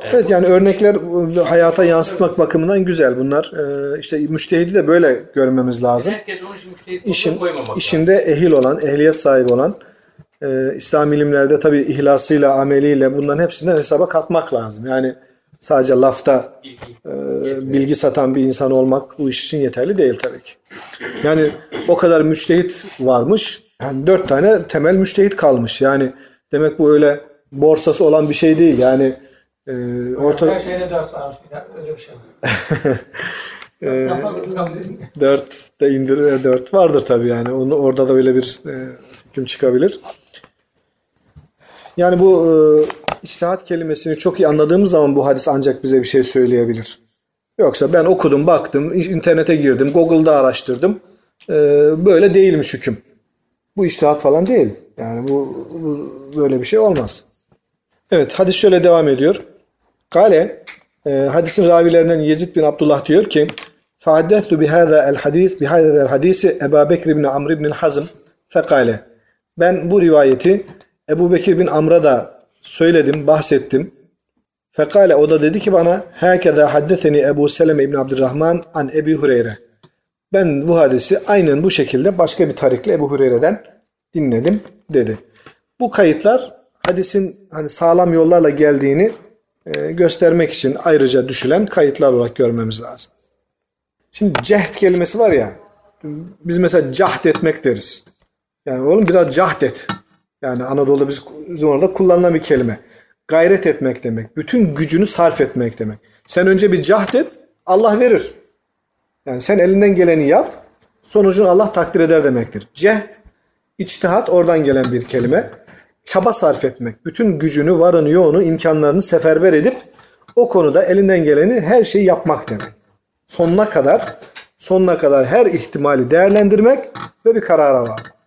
Evet yani örnekler e, hayata yansıtmak bakımından güzel bunlar. Ee, işte müştehidi de böyle görmemiz lazım. Herkes onun için müştehit İşin, koymamak lazım. işinde ehil olan, ehliyet sahibi olan, e, İslam ilimlerde tabii ihlasıyla, ameliyle bunların hepsinden hesaba katmak lazım. Yani sadece lafta e, bilgi satan bir insan olmak bu iş için yeterli değil tabii ki. Yani o kadar müçtehit varmış. Yani dört tane temel müçtehit kalmış. Yani demek bu öyle borsası olan bir şey değil. Yani e, orta Her şeyde dört varmış öyle bir şey. Ee, *laughs* 4 de indir 4 vardır tabii yani. Onu orada da öyle bir e, hüküm çıkabilir. Yani bu e, içtihat kelimesini çok iyi anladığımız zaman bu hadis ancak bize bir şey söyleyebilir. Yoksa ben okudum, baktım, internete girdim, Google'da araştırdım. E, böyle değilmiş hüküm. Bu içtihat falan değil. Yani bu, bu böyle bir şey olmaz. Evet hadis şöyle devam ediyor. Kale e, hadisin ravilerinden Yezid bin Abdullah diyor ki فَحَدَّثْتُ بِهَذَا الْحَدِيثِ بِهَذَا الْحَدِيثِ Ebu Bekir bin Amr bin Hazm fekale. Ben bu rivayeti Ebu Bekir bin Amr'a da söyledim, bahsettim. Fekale o da dedi ki bana Hâkeza haddeseni Ebu Seleme İbn Abdurrahman an Ebi Hureyre. Ben bu hadisi aynen bu şekilde başka bir tarikle Ebu Hureyre'den dinledim dedi. Bu kayıtlar hadisin hani sağlam yollarla geldiğini e, göstermek için ayrıca düşülen kayıtlar olarak görmemiz lazım. Şimdi cehd kelimesi var ya biz mesela cahd etmek deriz. Yani oğlum biraz cahd et. Yani Anadolu'da biz, bizim orada kullanılan bir kelime. Gayret etmek demek. Bütün gücünü sarf etmek demek. Sen önce bir cahd et, Allah verir. Yani sen elinden geleni yap, sonucunu Allah takdir eder demektir. Cehd, içtihat oradan gelen bir kelime. Çaba sarf etmek. Bütün gücünü, varını, yoğunu, imkanlarını seferber edip o konuda elinden geleni her şeyi yapmak demek. Sonuna kadar, sonuna kadar her ihtimali değerlendirmek ve bir karara varmak.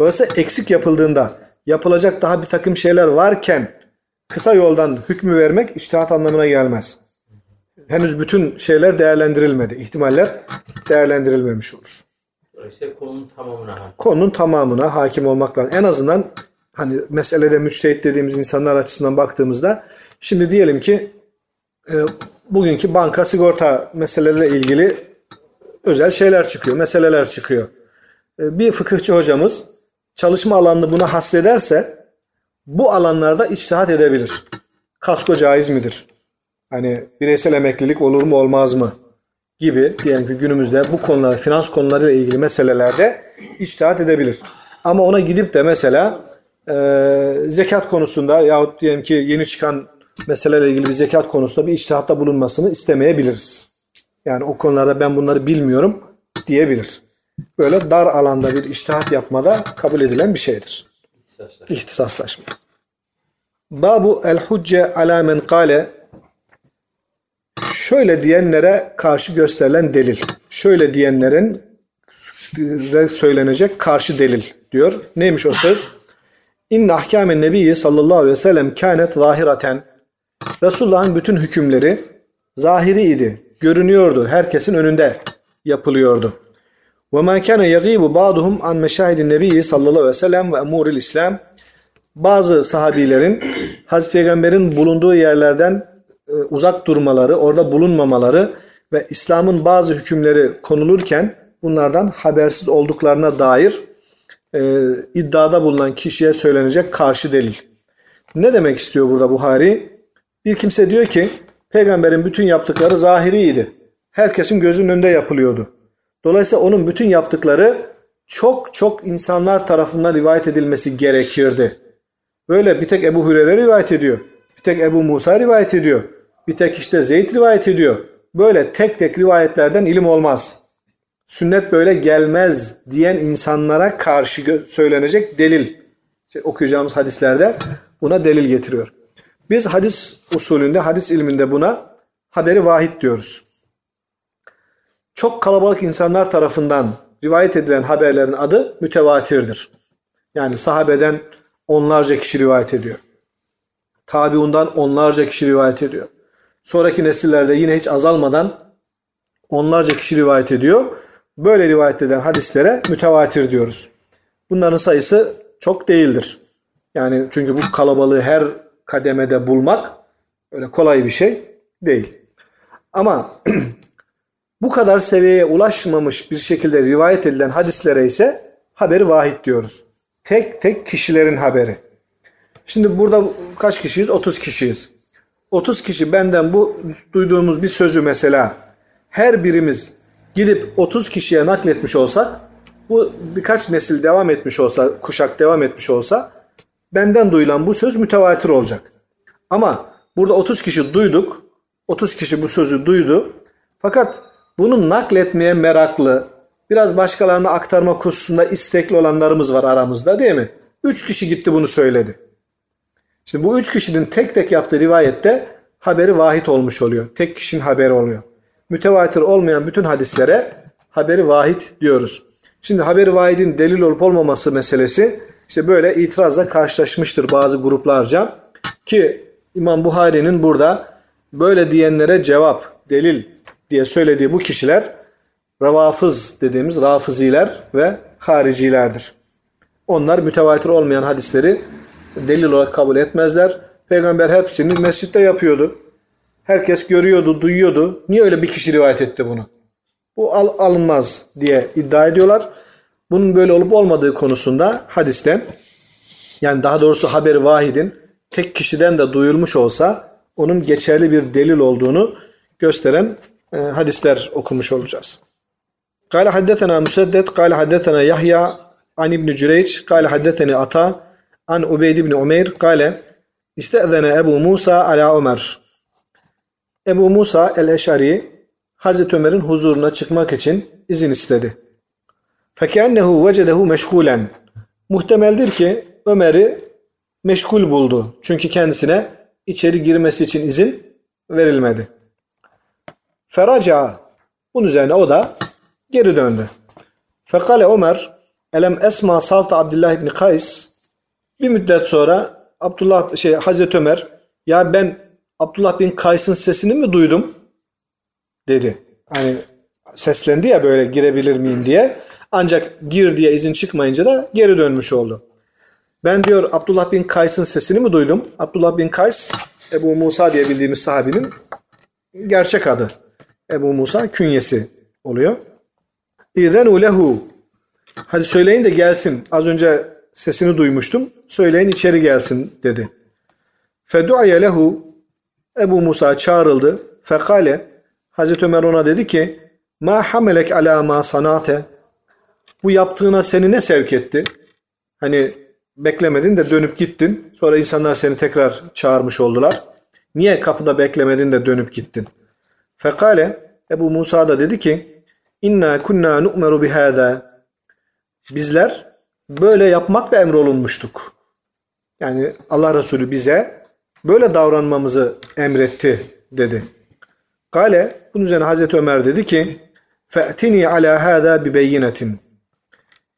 Dolayısıyla eksik yapıldığında yapılacak daha bir takım şeyler varken kısa yoldan hükmü vermek içtihat anlamına gelmez. Henüz bütün şeyler değerlendirilmedi. ihtimaller değerlendirilmemiş olur. Dolayısıyla konunun tamamına hakim. Konunun tamamına hakim olmak lazım. En azından hani meselede müçtehit dediğimiz insanlar açısından baktığımızda şimdi diyelim ki e, bugünkü banka sigorta meseleleriyle ilgili özel şeyler çıkıyor, meseleler çıkıyor. E, bir fıkıhçı hocamız çalışma alanını buna hasrederse bu alanlarda içtihat edebilir. Kasko caiz midir? Hani bireysel emeklilik olur mu olmaz mı? Gibi diyelim ki günümüzde bu konular, finans konularıyla ilgili meselelerde içtihat edebilir. Ama ona gidip de mesela e, zekat konusunda yahut diyelim ki yeni çıkan meselelerle ilgili bir zekat konusunda bir içtihatta bulunmasını istemeyebiliriz. Yani o konularda ben bunları bilmiyorum diyebilir. Böyle dar alanda bir içtihat yapmada kabul edilen bir şeydir. İhtisaslar. İhtisaslaşma. Babu el hucce ala men kale şöyle diyenlere karşı gösterilen delil. Şöyle diyenlerin söylenecek karşı delil diyor. Neymiş o söz? İnne ahkâmen nebiyyi sallallahu aleyhi ve sellem kânet zahiraten. Resulullah'ın bütün hükümleri zahiri idi. Görünüyordu. Herkesin önünde yapılıyordu. وَمَا كَانَ يَغِيبُ بَعْضُهُمْ عَنْ مَشَاهِدِ النَّبِيِّ sallallahu aleyhi ve sellem ve emuril İslam bazı sahabilerin Hazreti Peygamber'in bulunduğu yerlerden e, uzak durmaları, orada bulunmamaları ve İslam'ın bazı hükümleri konulurken bunlardan habersiz olduklarına dair e, iddiada bulunan kişiye söylenecek karşı delil. Ne demek istiyor burada Buhari? Bir kimse diyor ki peygamberin bütün yaptıkları zahiriydi. Herkesin gözünün önünde yapılıyordu. Dolayısıyla onun bütün yaptıkları çok çok insanlar tarafından rivayet edilmesi gerekirdi. Böyle bir tek Ebu Hureyre rivayet ediyor. Bir tek Ebu Musa rivayet ediyor. Bir tek işte Zeyd rivayet ediyor. Böyle tek tek rivayetlerden ilim olmaz. Sünnet böyle gelmez diyen insanlara karşı söylenecek delil. İşte okuyacağımız hadislerde buna delil getiriyor. Biz hadis usulünde, hadis ilminde buna haberi vahid diyoruz. Çok kalabalık insanlar tarafından rivayet edilen haberlerin adı mütevatirdir. Yani sahabeden onlarca kişi rivayet ediyor. Tabiundan onlarca kişi rivayet ediyor. Sonraki nesillerde yine hiç azalmadan onlarca kişi rivayet ediyor. Böyle rivayet eden hadislere mütevatir diyoruz. Bunların sayısı çok değildir. Yani çünkü bu kalabalığı her kademede bulmak öyle kolay bir şey değil. Ama *clears throat* bu kadar seviyeye ulaşmamış bir şekilde rivayet edilen hadislere ise haberi vahid diyoruz. Tek tek kişilerin haberi. Şimdi burada kaç kişiyiz? 30 kişiyiz. 30 kişi benden bu duyduğumuz bir sözü mesela her birimiz gidip 30 kişiye nakletmiş olsak bu birkaç nesil devam etmiş olsa, kuşak devam etmiş olsa benden duyulan bu söz mütevatir olacak. Ama burada 30 kişi duyduk. 30 kişi bu sözü duydu. Fakat Bunu nakletmeye meraklı, biraz başkalarına aktarma hususunda istekli olanlarımız var aramızda değil mi? Üç kişi gitti bunu söyledi. Şimdi bu üç kişinin tek tek yaptığı rivayette haberi vahid olmuş oluyor. Tek kişinin haberi oluyor. Mütevatir olmayan bütün hadislere haberi vahid diyoruz. Şimdi haberi vahidin delil olup olmaması meselesi işte böyle itirazla karşılaşmıştır bazı gruplarca. Ki İmam Buhari'nin burada böyle diyenlere cevap, delil diye söylediği bu kişiler ravafız dediğimiz rafıziler ve haricilerdir. Onlar mütevatir olmayan hadisleri delil olarak kabul etmezler. Peygamber hepsini mescitte yapıyordu. Herkes görüyordu, duyuyordu. Niye öyle bir kişi rivayet etti bunu? Bu al- alınmaz diye iddia ediyorlar. Bunun böyle olup olmadığı konusunda hadiste yani daha doğrusu haberi vahidin tek kişiden de duyulmuş olsa onun geçerli bir delil olduğunu gösteren hadisler okumuş olacağız. قال حدثنا مسدد قال حدثنا يحيى عن ابن جريج قال حدثني عطاء عن عبيد بن عمير قال استأذن أبو موسى على عمر Ebu Musa el-Eşari Hazreti Ömer'in huzuruna çıkmak için izin istedi. فَكَأَنَّهُ وَجَدَهُ meşgulen. Muhtemeldir ki Ömer'i meşgul buldu. Çünkü kendisine içeri girmesi için izin verilmedi. Feraca. Bunun üzerine o da geri döndü. Fekale Ömer elem esma savta Abdullah ibn Kays bir müddet sonra Abdullah şey Hazreti Ömer ya ben Abdullah bin Kays'ın sesini mi duydum dedi. Hani seslendi ya böyle girebilir miyim diye. Ancak gir diye izin çıkmayınca da geri dönmüş oldu. Ben diyor Abdullah bin Kays'ın sesini mi duydum? Abdullah bin Kays Ebu Musa diye bildiğimiz sahabinin gerçek adı. Ebu Musa künyesi oluyor. İzenu lehu. Hadi söyleyin de gelsin. Az önce sesini duymuştum. Söyleyin içeri gelsin dedi. Fedu'ye lehu. Ebu Musa çağrıldı. Fekale. Hazreti Ömer ona dedi ki Ma hamelek ala ma sanate. Bu yaptığına seni ne sevk etti? Hani beklemedin de dönüp gittin. Sonra insanlar seni tekrar çağırmış oldular. Niye kapıda beklemedin de dönüp gittin? Fekale Ebu Musa da dedi ki İnna kunna nu'meru bihâzâ Bizler böyle yapmakla emrolunmuştuk. Yani Allah Resulü bize böyle davranmamızı emretti dedi. Kale bunun üzerine Hazreti Ömer dedi ki fe'tini ala hâzâ bi beyinetin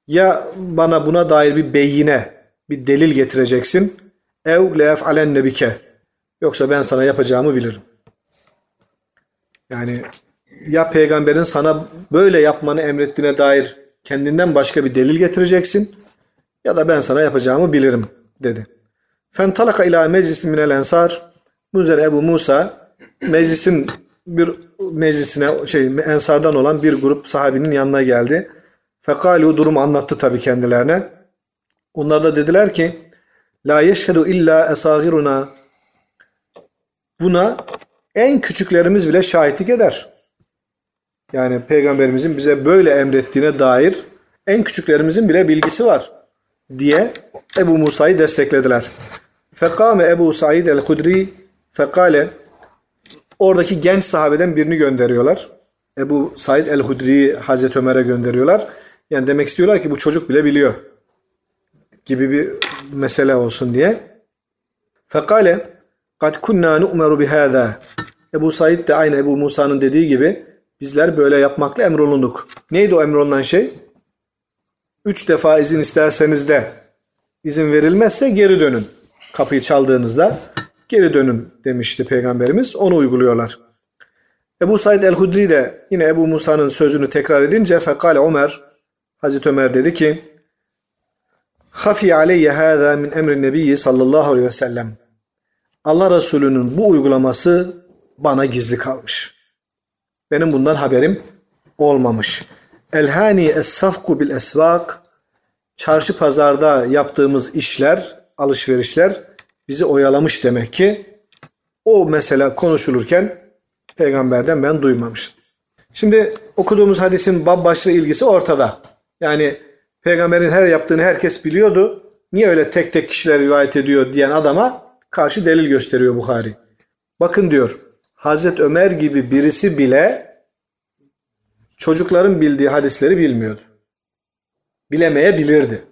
ya bana buna dair bir beyine, bir delil getireceksin. Ev leyef'alenne bike. Yoksa ben sana yapacağımı bilirim. Yani ya peygamberin sana böyle yapmanı emrettiğine dair kendinden başka bir delil getireceksin ya da ben sana yapacağımı bilirim dedi. Fentalaka ila meclisin minel ensar. Bunun üzerine Ebu Musa meclisin bir meclisine şey ensardan olan bir grup sahabinin yanına geldi. Fekalu durumu anlattı tabi kendilerine. Onlar da dediler ki La yeşhedü illa esagiruna Buna en küçüklerimiz bile şahitlik eder. Yani peygamberimizin bize böyle emrettiğine dair en küçüklerimizin bile bilgisi var diye Ebu Musa'yı desteklediler. Fekame Ebu Said el-Hudri fekale oradaki genç sahabeden birini gönderiyorlar. Ebu Said el-Hudri'yi Hazreti Ömer'e gönderiyorlar. Yani demek istiyorlar ki bu çocuk bile biliyor gibi bir mesele olsun diye. Fekale kad kunna nu'meru bihâzâ Ebu Said de aynı Ebu Musa'nın dediği gibi bizler böyle yapmakla emrolunduk. Neydi o emrolunan şey? Üç defa izin isterseniz de izin verilmezse geri dönün. Kapıyı çaldığınızda geri dönün demişti Peygamberimiz. Onu uyguluyorlar. Ebu Said el-Hudri de yine Ebu Musa'nın sözünü tekrar edince fekale Ömer Hazreti Ömer dedi ki Hafi aleyye hâzâ min emrin nebiyyi sallallahu aleyhi ve sellem Allah Resulü'nün bu uygulaması bana gizli kalmış. Benim bundan haberim olmamış. Elhani es-safku bil esvak çarşı pazarda yaptığımız işler, alışverişler bizi oyalamış demek ki. O mesele konuşulurken peygamberden ben duymamışım. Şimdi okuduğumuz hadisin bab başlığı ilgisi ortada. Yani peygamberin her yaptığını herkes biliyordu. Niye öyle tek tek kişiler rivayet ediyor diyen adama karşı delil gösteriyor Bukhari. Bakın diyor Hazreti Ömer gibi birisi bile çocukların bildiği hadisleri bilmiyordu. Bilemeyebilirdi.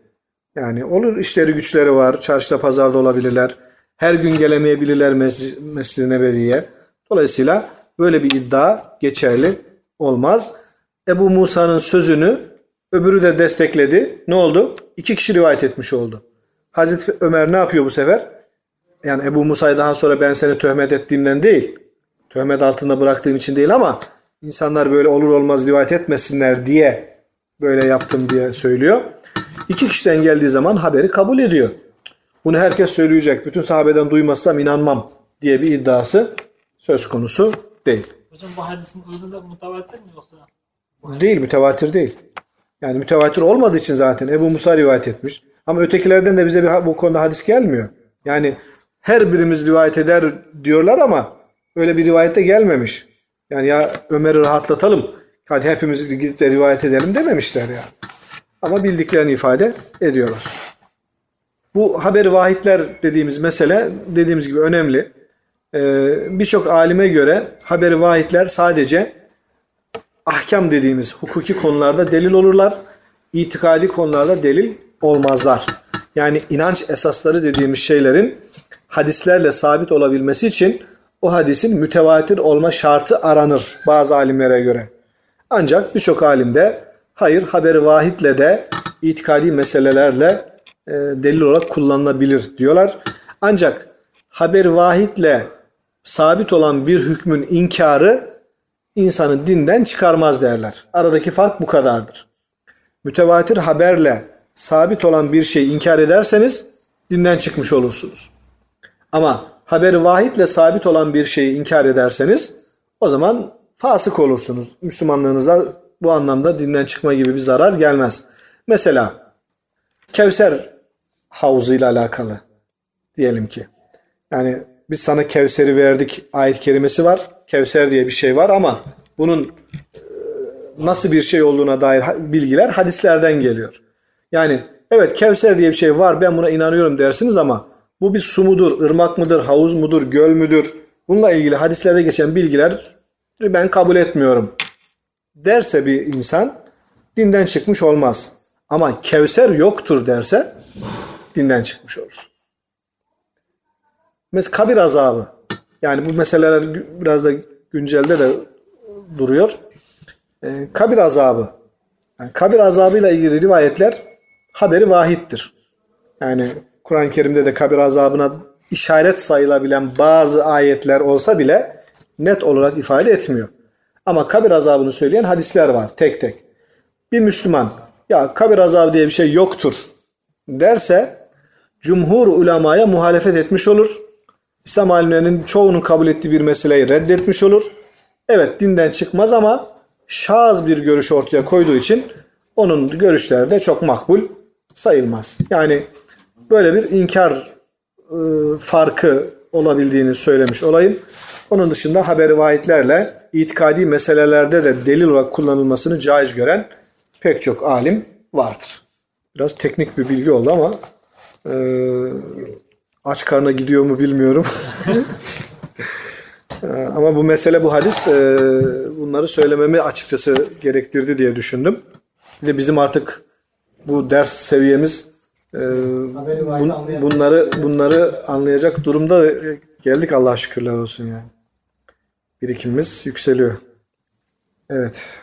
Yani olur işleri güçleri var. Çarşıda pazarda olabilirler. Her gün gelemeyebilirler Mes- Mescid-i Nebevi'ye. Dolayısıyla böyle bir iddia geçerli olmaz. Ebu Musa'nın sözünü öbürü de destekledi. Ne oldu? İki kişi rivayet etmiş oldu. Hazreti Ömer ne yapıyor bu sefer? Yani Ebu Musa'yı daha sonra ben seni töhmet ettiğimden değil, töhmet altında bıraktığım için değil ama insanlar böyle olur olmaz rivayet etmesinler diye böyle yaptım diye söylüyor. İki kişiden geldiği zaman haberi kabul ediyor. Bunu herkes söyleyecek. Bütün sahabeden duymazsam inanmam diye bir iddiası söz konusu değil. Hocam bu hadisin özü de mutavatir mi yoksa? Değil, mütevatir değil. Yani mütevatir olmadığı için zaten Ebu Musa rivayet etmiş. Ama ötekilerden de bize bir, bu konuda hadis gelmiyor. Yani her birimiz rivayet eder diyorlar ama öyle bir rivayette gelmemiş. Yani ya Ömer'i rahatlatalım, hadi hepimiz gidip de rivayet edelim dememişler yani. Ama bildiklerini ifade ediyorlar. Bu haber vahitler dediğimiz mesele dediğimiz gibi önemli. Ee, Birçok alime göre haber vahitler sadece ahkam dediğimiz hukuki konularda delil olurlar. İtikadi konularda delil olmazlar. Yani inanç esasları dediğimiz şeylerin hadislerle sabit olabilmesi için o hadisin mütevatir olma şartı aranır bazı alimlere göre. Ancak birçok alimde hayır haberi vahitle de itikadi meselelerle e, delil olarak kullanılabilir diyorlar. Ancak haber vahitle sabit olan bir hükmün inkarı insanı dinden çıkarmaz derler. Aradaki fark bu kadardır. Mütevatir haberle sabit olan bir şeyi inkar ederseniz dinden çıkmış olursunuz. Ama haberi vahitle sabit olan bir şeyi inkar ederseniz o zaman fasık olursunuz. Müslümanlığınıza bu anlamda dinden çıkma gibi bir zarar gelmez. Mesela Kevser havuzu ile alakalı diyelim ki. Yani biz sana Kevser'i verdik ayet kerimesi var. Kevser diye bir şey var ama bunun e, nasıl bir şey olduğuna dair bilgiler hadislerden geliyor. Yani evet Kevser diye bir şey var ben buna inanıyorum dersiniz ama bu bir su mudur, ırmak mıdır, havuz mudur, göl müdür? Bununla ilgili hadislerde geçen bilgiler ben kabul etmiyorum derse bir insan dinden çıkmış olmaz. Ama Kevser yoktur derse dinden çıkmış olur. Mesela kabir azabı. Yani bu meseleler biraz da güncelde de duruyor. Ee, kabir azabı. Yani kabir azabıyla ilgili rivayetler haberi vahittir. Yani Kur'an-ı Kerim'de de kabir azabına işaret sayılabilen bazı ayetler olsa bile net olarak ifade etmiyor. Ama kabir azabını söyleyen hadisler var tek tek. Bir Müslüman ya kabir azabı diye bir şey yoktur derse cumhur ulemaya muhalefet etmiş olur. İslam alimlerinin çoğunun kabul ettiği bir meseleyi reddetmiş olur. Evet dinden çıkmaz ama şaz bir görüş ortaya koyduğu için onun görüşleri de çok makbul sayılmaz. Yani böyle bir inkar e, farkı olabildiğini söylemiş olayım. Onun dışında haber vahitlerle itikadi meselelerde de delil olarak kullanılmasını caiz gören pek çok alim vardır. Biraz teknik bir bilgi oldu ama e, aç karna gidiyor mu bilmiyorum. *laughs* E, ama bu mesele bu hadis e, bunları söylememi açıkçası gerektirdi diye düşündüm. Bir de bizim artık bu ders seviyemiz e, bun- bunları bunları anlayacak durumda geldik Allah'a şükürler olsun yani. Birikimimiz yükseliyor. Evet.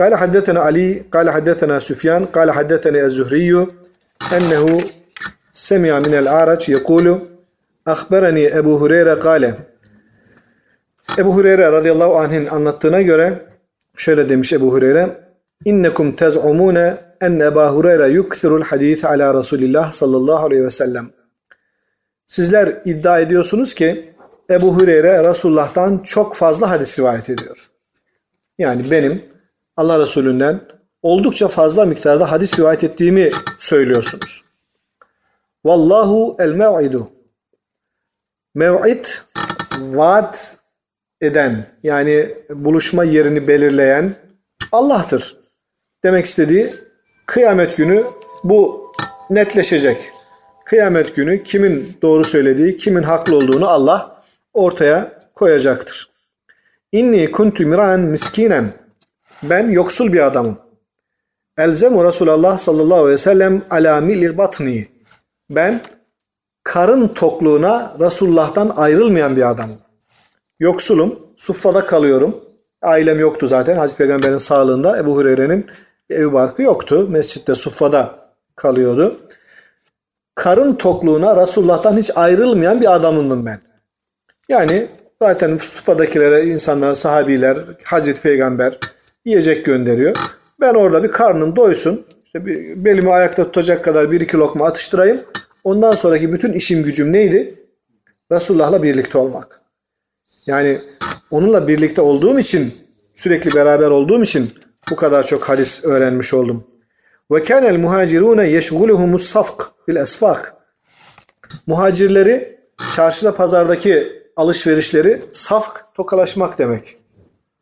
قال حدثنا علي قال حدثنا سفيان قال حدثني الزهري أنه سمع من الأعرج يقول أخبرني أبو هريرة قال Ebu Hureyre radıyallahu anh'in anlattığına göre şöyle demiş Ebu Hureyre İnnekum tez'umune en Ebu Hureyre yukthirul hadith ala Resulillah sallallahu aleyhi ve sellem Sizler iddia ediyorsunuz ki Ebu Hureyre Resulullah'tan çok fazla hadis rivayet ediyor. Yani benim Allah Resulü'nden oldukça fazla miktarda hadis rivayet ettiğimi söylüyorsunuz. Vallahu el mev'idu. Mev'id vaat eden yani buluşma yerini belirleyen Allah'tır. Demek istediği kıyamet günü bu netleşecek. Kıyamet günü kimin doğru söylediği, kimin haklı olduğunu Allah ortaya koyacaktır. İnni kuntu miran miskinen ben yoksul bir adamım. Elzemu Resulullah sallallahu aleyhi ve sellem ala milil batni. Ben karın tokluğuna Resulullah'tan ayrılmayan bir adamım. Yoksulum, suffada kalıyorum. Ailem yoktu zaten. Hazreti Peygamber'in sağlığında Ebu Hureyre'nin evi barkı yoktu. Mescitte suffada kalıyordu. Karın tokluğuna Resulullah'tan hiç ayrılmayan bir adamındım ben. Yani zaten suffadakilere insanlar, sahabiler, Hazreti Peygamber yiyecek gönderiyor. Ben orada bir karnım doysun. İşte bir belimi ayakta tutacak kadar bir iki lokma atıştırayım. Ondan sonraki bütün işim gücüm neydi? Resulullah'la birlikte olmak. Yani onunla birlikte olduğum için, sürekli beraber olduğum için bu kadar çok hadis öğrenmiş oldum. Ve kânel muhacirûne yeşguluhumus safk fil esfak. Muhacirleri çarşıda pazardaki alışverişleri safk tokalaşmak demek.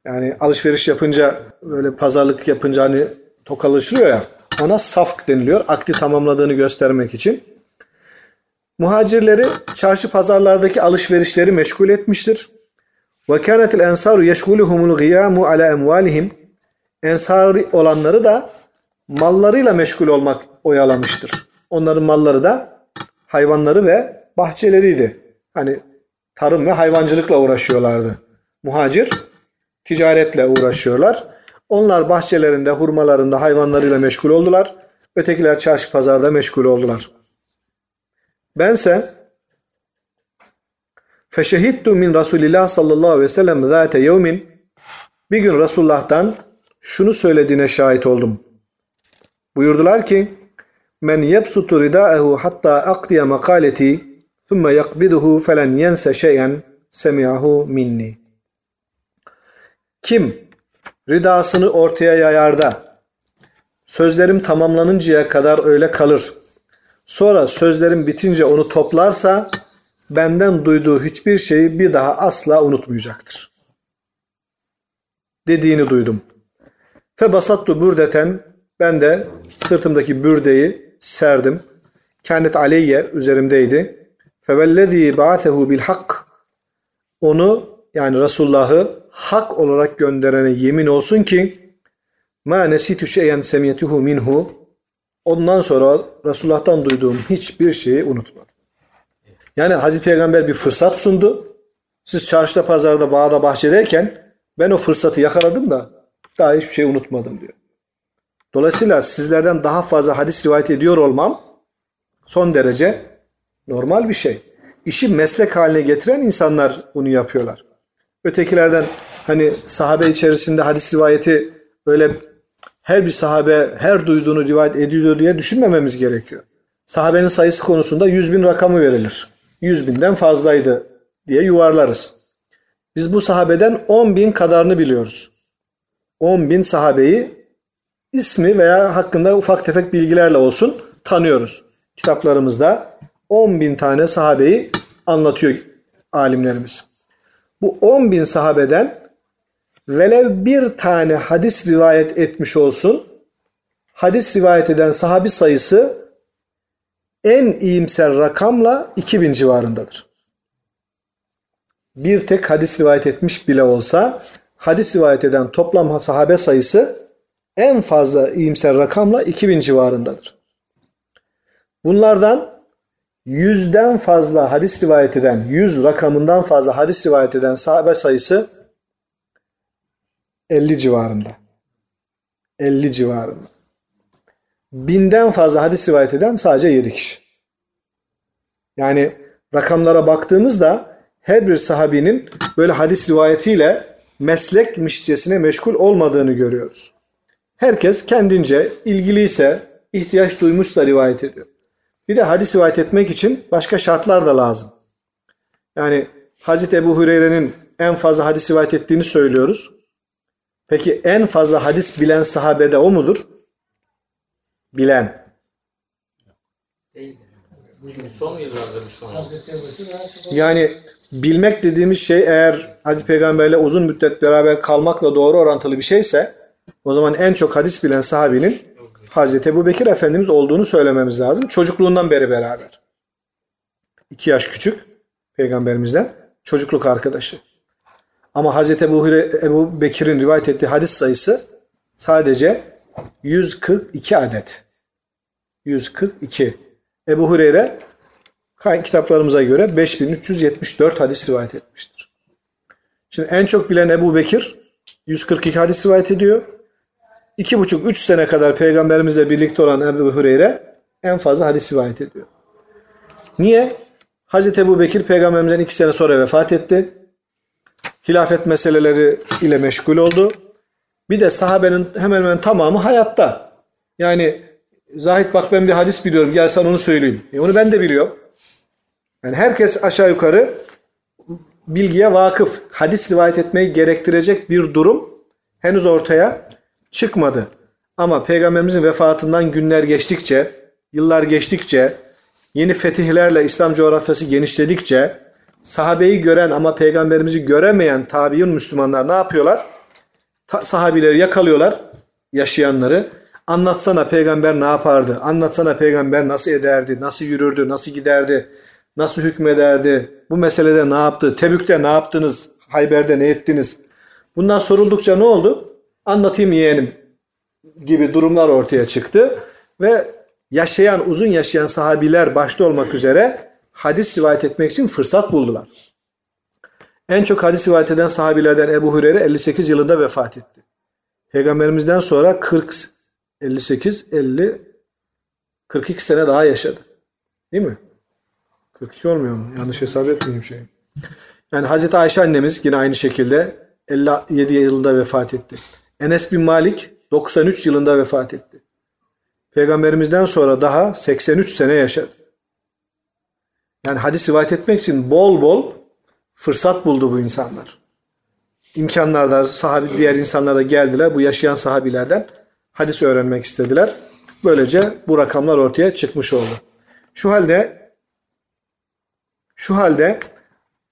Yani alışveriş yapınca böyle pazarlık yapınca hani tokalaşılıyor ya ona safk deniliyor. Akdi tamamladığını göstermek için. Muhacirleri çarşı pazarlardaki alışverişleri meşgul etmiştir. Ve kânetil ensaru yeşguluhumul gıyamu ala emvalihim. Ensari olanları da mallarıyla meşgul olmak oyalamıştır. Onların malları da hayvanları ve bahçeleriydi. Hani tarım ve hayvancılıkla uğraşıyorlardı. Muhacir ticaretle uğraşıyorlar. Onlar bahçelerinde, hurmalarında hayvanlarıyla meşgul oldular. Ötekiler çarşı pazarda meşgul oldular. Bense feşehittu min Resulillah sallallahu aleyhi ve sellem zâte yevmin bir gün Resulullah'tan şunu söylediğine şahit oldum. Buyurdular ki men yebsutu ridâehu hatta akdiye makaleti thumme yakbiduhu felen yense şeyen semi'ahu minni. Kim ridasını ortaya yayar da sözlerim tamamlanıncaya kadar öyle kalır. Sonra sözlerim bitince onu toplarsa benden duyduğu hiçbir şeyi bir daha asla unutmayacaktır. Dediğini duydum. Fe basattu bürdeten ben de sırtımdaki bürdeyi serdim. Kendet aleyye üzerimdeydi. Fevellezî ba'asehu bil hak onu yani Resulullah'ı hak olarak gönderene yemin olsun ki ma nesitu şeyen semiyetuhu minhu ondan sonra Resulullah'tan duyduğum hiçbir şeyi unutmadım. Yani Hazreti Peygamber bir fırsat sundu. Siz çarşıda, pazarda, bağda, bahçedeyken ben o fırsatı yakaladım da daha hiçbir şey unutmadım diyor. Dolayısıyla sizlerden daha fazla hadis rivayet ediyor olmam son derece normal bir şey. İşi meslek haline getiren insanlar bunu yapıyorlar. Ötekilerden hani sahabe içerisinde hadis rivayeti öyle her bir sahabe her duyduğunu rivayet ediyor diye düşünmememiz gerekiyor. Sahabenin sayısı konusunda 100 bin rakamı verilir. 100 binden fazlaydı diye yuvarlarız. Biz bu sahabeden 10 bin kadarını biliyoruz. 10 bin sahabeyi ismi veya hakkında ufak tefek bilgilerle olsun tanıyoruz. Kitaplarımızda 10 bin tane sahabeyi anlatıyor alimlerimiz. Bu 10 bin sahabeden velev bir tane hadis rivayet etmiş olsun, hadis rivayet eden sahabi sayısı en iyimser rakamla 2000 civarındadır. Bir tek hadis rivayet etmiş bile olsa hadis rivayet eden toplam sahabe sayısı en fazla iyimser rakamla 2000 civarındadır. Bunlardan yüzden fazla hadis rivayet eden, yüz rakamından fazla hadis rivayet eden sahabe sayısı 50 civarında. 50 civarında. Binden fazla hadis rivayet eden sadece 7 kişi. Yani rakamlara baktığımızda her bir sahabinin böyle hadis rivayetiyle meslek mişçesine meşgul olmadığını görüyoruz. Herkes kendince ilgiliyse, ihtiyaç duymuşsa rivayet ediyor. Bir de hadis rivayet etmek için başka şartlar da lazım. Yani Hazreti Ebu Hureyre'nin en fazla hadis rivayet ettiğini söylüyoruz. Peki en fazla hadis bilen sahabe de o mudur? Bilen. Yani bilmek dediğimiz şey eğer Hazreti Peygamberle uzun müddet beraber kalmakla doğru orantılı bir şeyse o zaman en çok hadis bilen sahabinin Hazreti Ebu Bekir Efendimiz olduğunu söylememiz lazım. Çocukluğundan beri beraber. İki yaş küçük peygamberimizden çocukluk arkadaşı. Ama Hazreti Ebu, Hüre, Ebu Bekir'in rivayet ettiği hadis sayısı sadece 142 adet. 142. Ebu Hureyre kitaplarımıza göre 5374 hadis rivayet etmiştir. Şimdi en çok bilen Ebu Bekir 142 hadis rivayet ediyor. 2,5-3 sene kadar peygamberimizle birlikte olan Ebu Hureyre en fazla hadis rivayet ediyor. Niye? Hazreti Ebu Bekir peygamberimizden 2 sene sonra vefat etti. Hilafet meseleleri ile meşgul oldu. Bir de sahabenin hemen hemen tamamı hayatta. Yani Zahit bak ben bir hadis biliyorum gel sana onu söyleyeyim. E onu ben de biliyorum. Yani herkes aşağı yukarı bilgiye vakıf. Hadis rivayet etmeyi gerektirecek bir durum henüz ortaya çıkmadı. Ama Peygamberimizin vefatından günler geçtikçe, yıllar geçtikçe, yeni fetihlerle İslam coğrafyası genişledikçe, sahabeyi gören ama peygamberimizi göremeyen tabiun Müslümanlar ne yapıyorlar? Ta- sahabileri yakalıyorlar, yaşayanları. Anlatsana peygamber ne yapardı? Anlatsana peygamber nasıl ederdi? Nasıl yürürdü? Nasıl giderdi? Nasıl hükmederdi? Bu meselede ne yaptı? Tebük'te ne yaptınız? Hayber'de ne ettiniz? Bunlar soruldukça ne oldu? Anlatayım yeğenim gibi durumlar ortaya çıktı ve yaşayan, uzun yaşayan sahabiler başta olmak üzere hadis rivayet etmek için fırsat buldular. En çok hadis rivayet eden sahabilerden Ebu Hureyre 58 yılında vefat etti. Peygamberimizden sonra 40, 58, 50, 42 sene daha yaşadı. Değil mi? 42 olmuyor mu? Yanlış hesap etmeyeyim şey. Yani Hazreti Ayşe annemiz yine aynı şekilde 57 yılında vefat etti. Enes bin Malik 93 yılında vefat etti. Peygamberimizden sonra daha 83 sene yaşadı. Yani hadis rivayet etmek için bol bol fırsat buldu bu insanlar. İmkanlarda sahabi diğer insanlar da geldiler. Bu yaşayan sahabilerden hadis öğrenmek istediler. Böylece bu rakamlar ortaya çıkmış oldu. Şu halde şu halde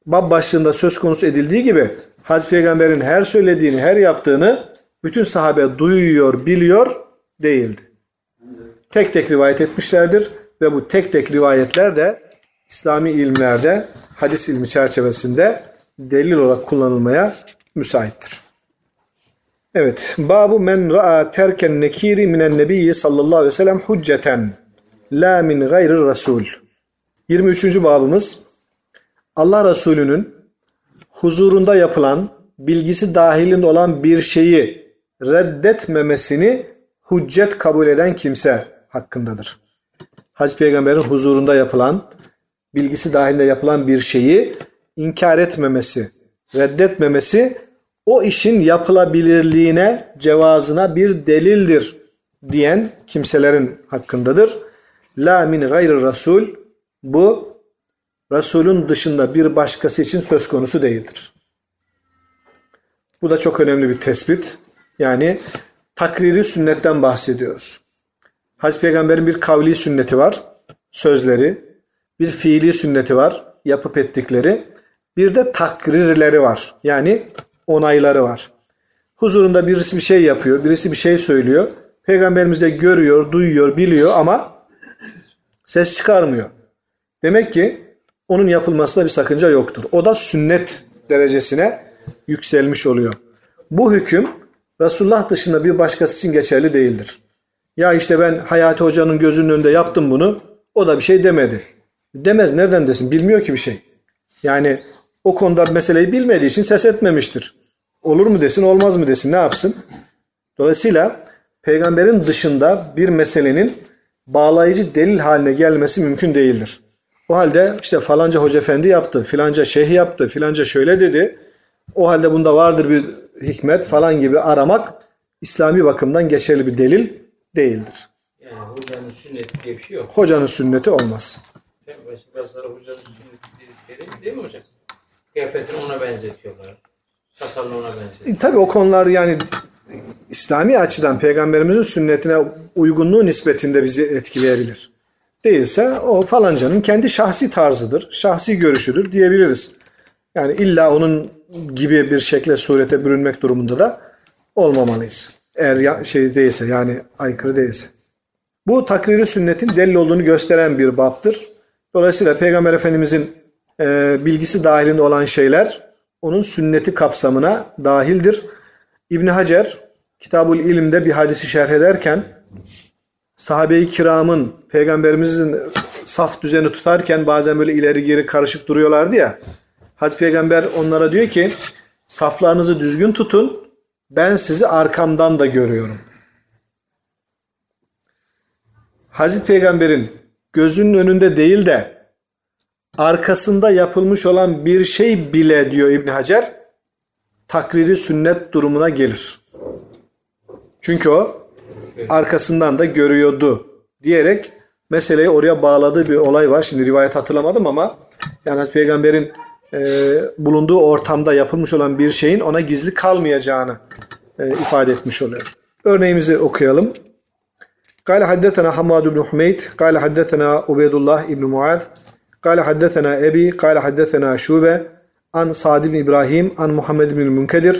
bab başlığında söz konusu edildiği gibi Hazreti Peygamber'in her söylediğini, her yaptığını bütün sahabe duyuyor, biliyor değildi. Tek tek rivayet etmişlerdir ve bu tek tek rivayetler de İslami ilimlerde hadis ilmi çerçevesinde delil olarak kullanılmaya müsaittir. Evet. Babu men ra'a terken nekiri minen nebiyyi sallallahu aleyhi ve sellem hücceten la min gayri rasul. 23. babımız Allah Resulü'nün huzurunda yapılan bilgisi dahilinde olan bir şeyi reddetmemesini hüccet kabul eden kimse hakkındadır. Hazreti Peygamber'in huzurunda yapılan bilgisi dahilinde yapılan bir şeyi inkar etmemesi, reddetmemesi o işin yapılabilirliğine, cevazına bir delildir diyen kimselerin hakkındadır. La min gayri rasul bu Resulün dışında bir başkası için söz konusu değildir. Bu da çok önemli bir tespit. Yani takriri sünnetten bahsediyoruz. Hazreti Peygamber'in bir kavli sünneti var, sözleri, bir fiili sünneti var, yapıp ettikleri, bir de takrirleri var. Yani onayları var. Huzurunda birisi bir şey yapıyor, birisi bir şey söylüyor. Peygamberimiz de görüyor, duyuyor, biliyor ama ses çıkarmıyor. Demek ki onun yapılmasında bir sakınca yoktur. O da sünnet derecesine yükselmiş oluyor. Bu hüküm Resulullah dışında bir başkası için geçerli değildir. Ya işte ben Hayati Hoca'nın gözünün önünde yaptım bunu, o da bir şey demedi. Demez, nereden desin? Bilmiyor ki bir şey. Yani o konuda meseleyi bilmediği için ses etmemiştir. Olur mu desin, olmaz mı desin, ne yapsın? Dolayısıyla peygamberin dışında bir meselenin bağlayıcı delil haline gelmesi mümkün değildir. O halde işte falanca hoca efendi yaptı, filanca şeyh yaptı, filanca şöyle dedi. O halde bunda vardır bir hikmet falan gibi aramak İslami bakımdan geçerli bir delil değildir. Yani hocanın sünneti diye bir şey yok. Hocanın sünneti olmaz. Mesela hocanın sünneti dedikleri değil mi hocam? Kıyafetini ona benzetiyorlar. Sakalını ona benzetiyorlar. E, tabii o konular yani İslami açıdan peygamberimizin sünnetine uygunluğu nispetinde bizi etkileyebilir. Değilse o falancanın kendi şahsi tarzıdır, şahsi görüşüdür diyebiliriz. Yani illa onun gibi bir şekle surete bürünmek durumunda da olmamalıyız. Eğer ya- şey değilse yani aykırı değilse. Bu takriri sünnetin delil olduğunu gösteren bir baptır. Dolayısıyla Peygamber Efendimizin e, bilgisi dahilinde olan şeyler onun sünneti kapsamına dahildir. İbn Hacer Kitabul İlim'de bir hadisi şerh ederken sahabe-i kiramın peygamberimizin saf düzeni tutarken bazen böyle ileri geri karışık duruyorlardı ya. Hazreti Peygamber onlara diyor ki saflarınızı düzgün tutun ben sizi arkamdan da görüyorum. Hazreti Peygamber'in gözünün önünde değil de arkasında yapılmış olan bir şey bile diyor İbn Hacer takriri sünnet durumuna gelir. Çünkü o arkasından da görüyordu diyerek meseleyi oraya bağladığı bir olay var. Şimdi rivayet hatırlamadım ama yani Hazreti Peygamber'in e, bulunduğu ortamda yapılmış olan bir şeyin ona gizli kalmayacağını e, ifade etmiş oluyor. Örneğimizi okuyalım. قال حدثنا حماد بن حميد قال حدثنا عبيد الله بن معاذ قال حدثنا أبي قال حدثنا شوبة عن سعد بن إبراهيم عن محمد بن المنكدر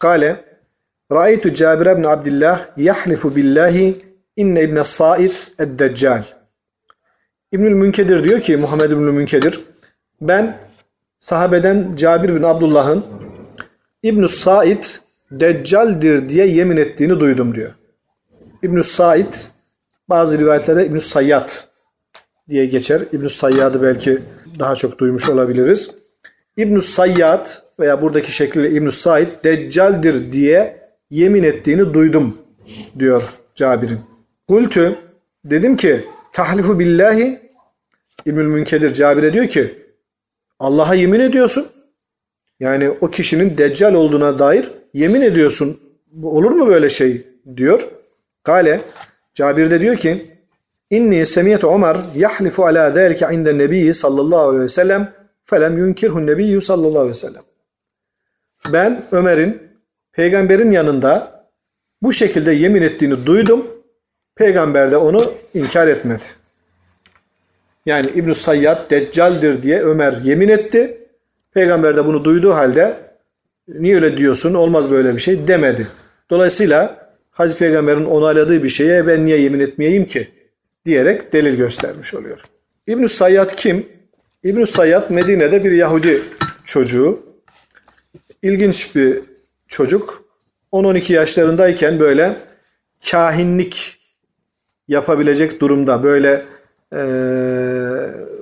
قال Ra'aytu Cabir ibn Abdullah yahlifu billahi inne ibne Sa'id ed-Deccal. İbnül Münkedir diyor ki Muhammed İbnül Münkedir ben sahabeden Cabir bin Abdullah'ın İbnü Said Deccal'dir diye yemin ettiğini duydum diyor. İbnü Said bazı rivayetlerde İbnü Sayyat diye geçer. İbnü Sayyad'ı belki daha çok duymuş olabiliriz. İbnü Sayyad veya buradaki şekliyle İbnü Said Deccal'dir diye yemin ettiğini duydum diyor Cabir'in. Kultü dedim ki tahlifu billahi İbnül Münkedir Cabir'e diyor ki Allah'a yemin ediyorsun. Yani o kişinin deccal olduğuna dair yemin ediyorsun. Olur mu böyle şey diyor. Kale Cabir de diyor ki İnni semiyete Ömer yahlifu ala zâlike inde nebiyyi sallallahu aleyhi ve sellem felem yunkirhu nebiyyü sallallahu aleyhi ve sellem. Ben Ömer'in peygamberin yanında bu şekilde yemin ettiğini duydum. Peygamber de onu inkar etmedi. Yani İbn-i Sayyad Deccal'dir diye Ömer yemin etti. Peygamber de bunu duyduğu halde niye öyle diyorsun olmaz böyle bir şey demedi. Dolayısıyla Hazreti Peygamber'in onayladığı bir şeye ben niye yemin etmeyeyim ki diyerek delil göstermiş oluyor. İbn-i Sayyad kim? İbn-i Sayyad Medine'de bir Yahudi çocuğu. İlginç bir çocuk. 10-12 yaşlarındayken böyle kahinlik yapabilecek durumda böyle e,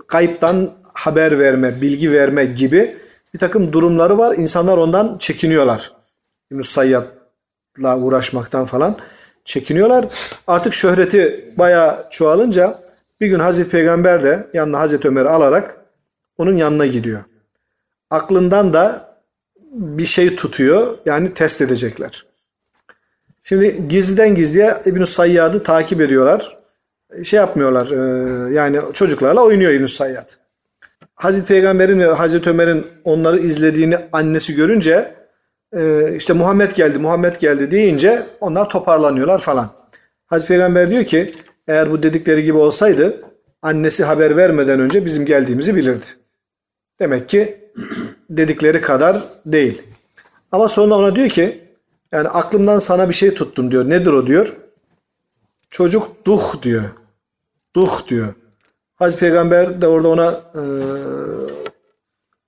kayıptan haber verme, bilgi verme gibi bir takım durumları var. İnsanlar ondan çekiniyorlar. İbn-i Sayyad'la uğraşmaktan falan çekiniyorlar. Artık şöhreti bayağı çoğalınca bir gün Hazreti Peygamber de yanına Hazreti Ömer'i alarak onun yanına gidiyor. Aklından da bir şey tutuyor. Yani test edecekler. Şimdi gizliden gizliye İbn-i Sayyad'ı takip ediyorlar. Şey yapmıyorlar. e, yani çocuklarla oynuyor İbn-i Sayyad. Hazreti Peygamber'in ve Hazreti Ömer'in onları izlediğini annesi görünce e, işte Muhammed geldi, Muhammed geldi deyince onlar toparlanıyorlar falan. Hazreti Peygamber diyor ki eğer bu dedikleri gibi olsaydı annesi haber vermeden önce bizim geldiğimizi bilirdi. Demek ki dedikleri kadar değil. Ama sonra ona diyor ki yani aklımdan sana bir şey tuttum diyor. Nedir o diyor. Çocuk duh diyor. Duh diyor. Hazreti Peygamber de orada ona e,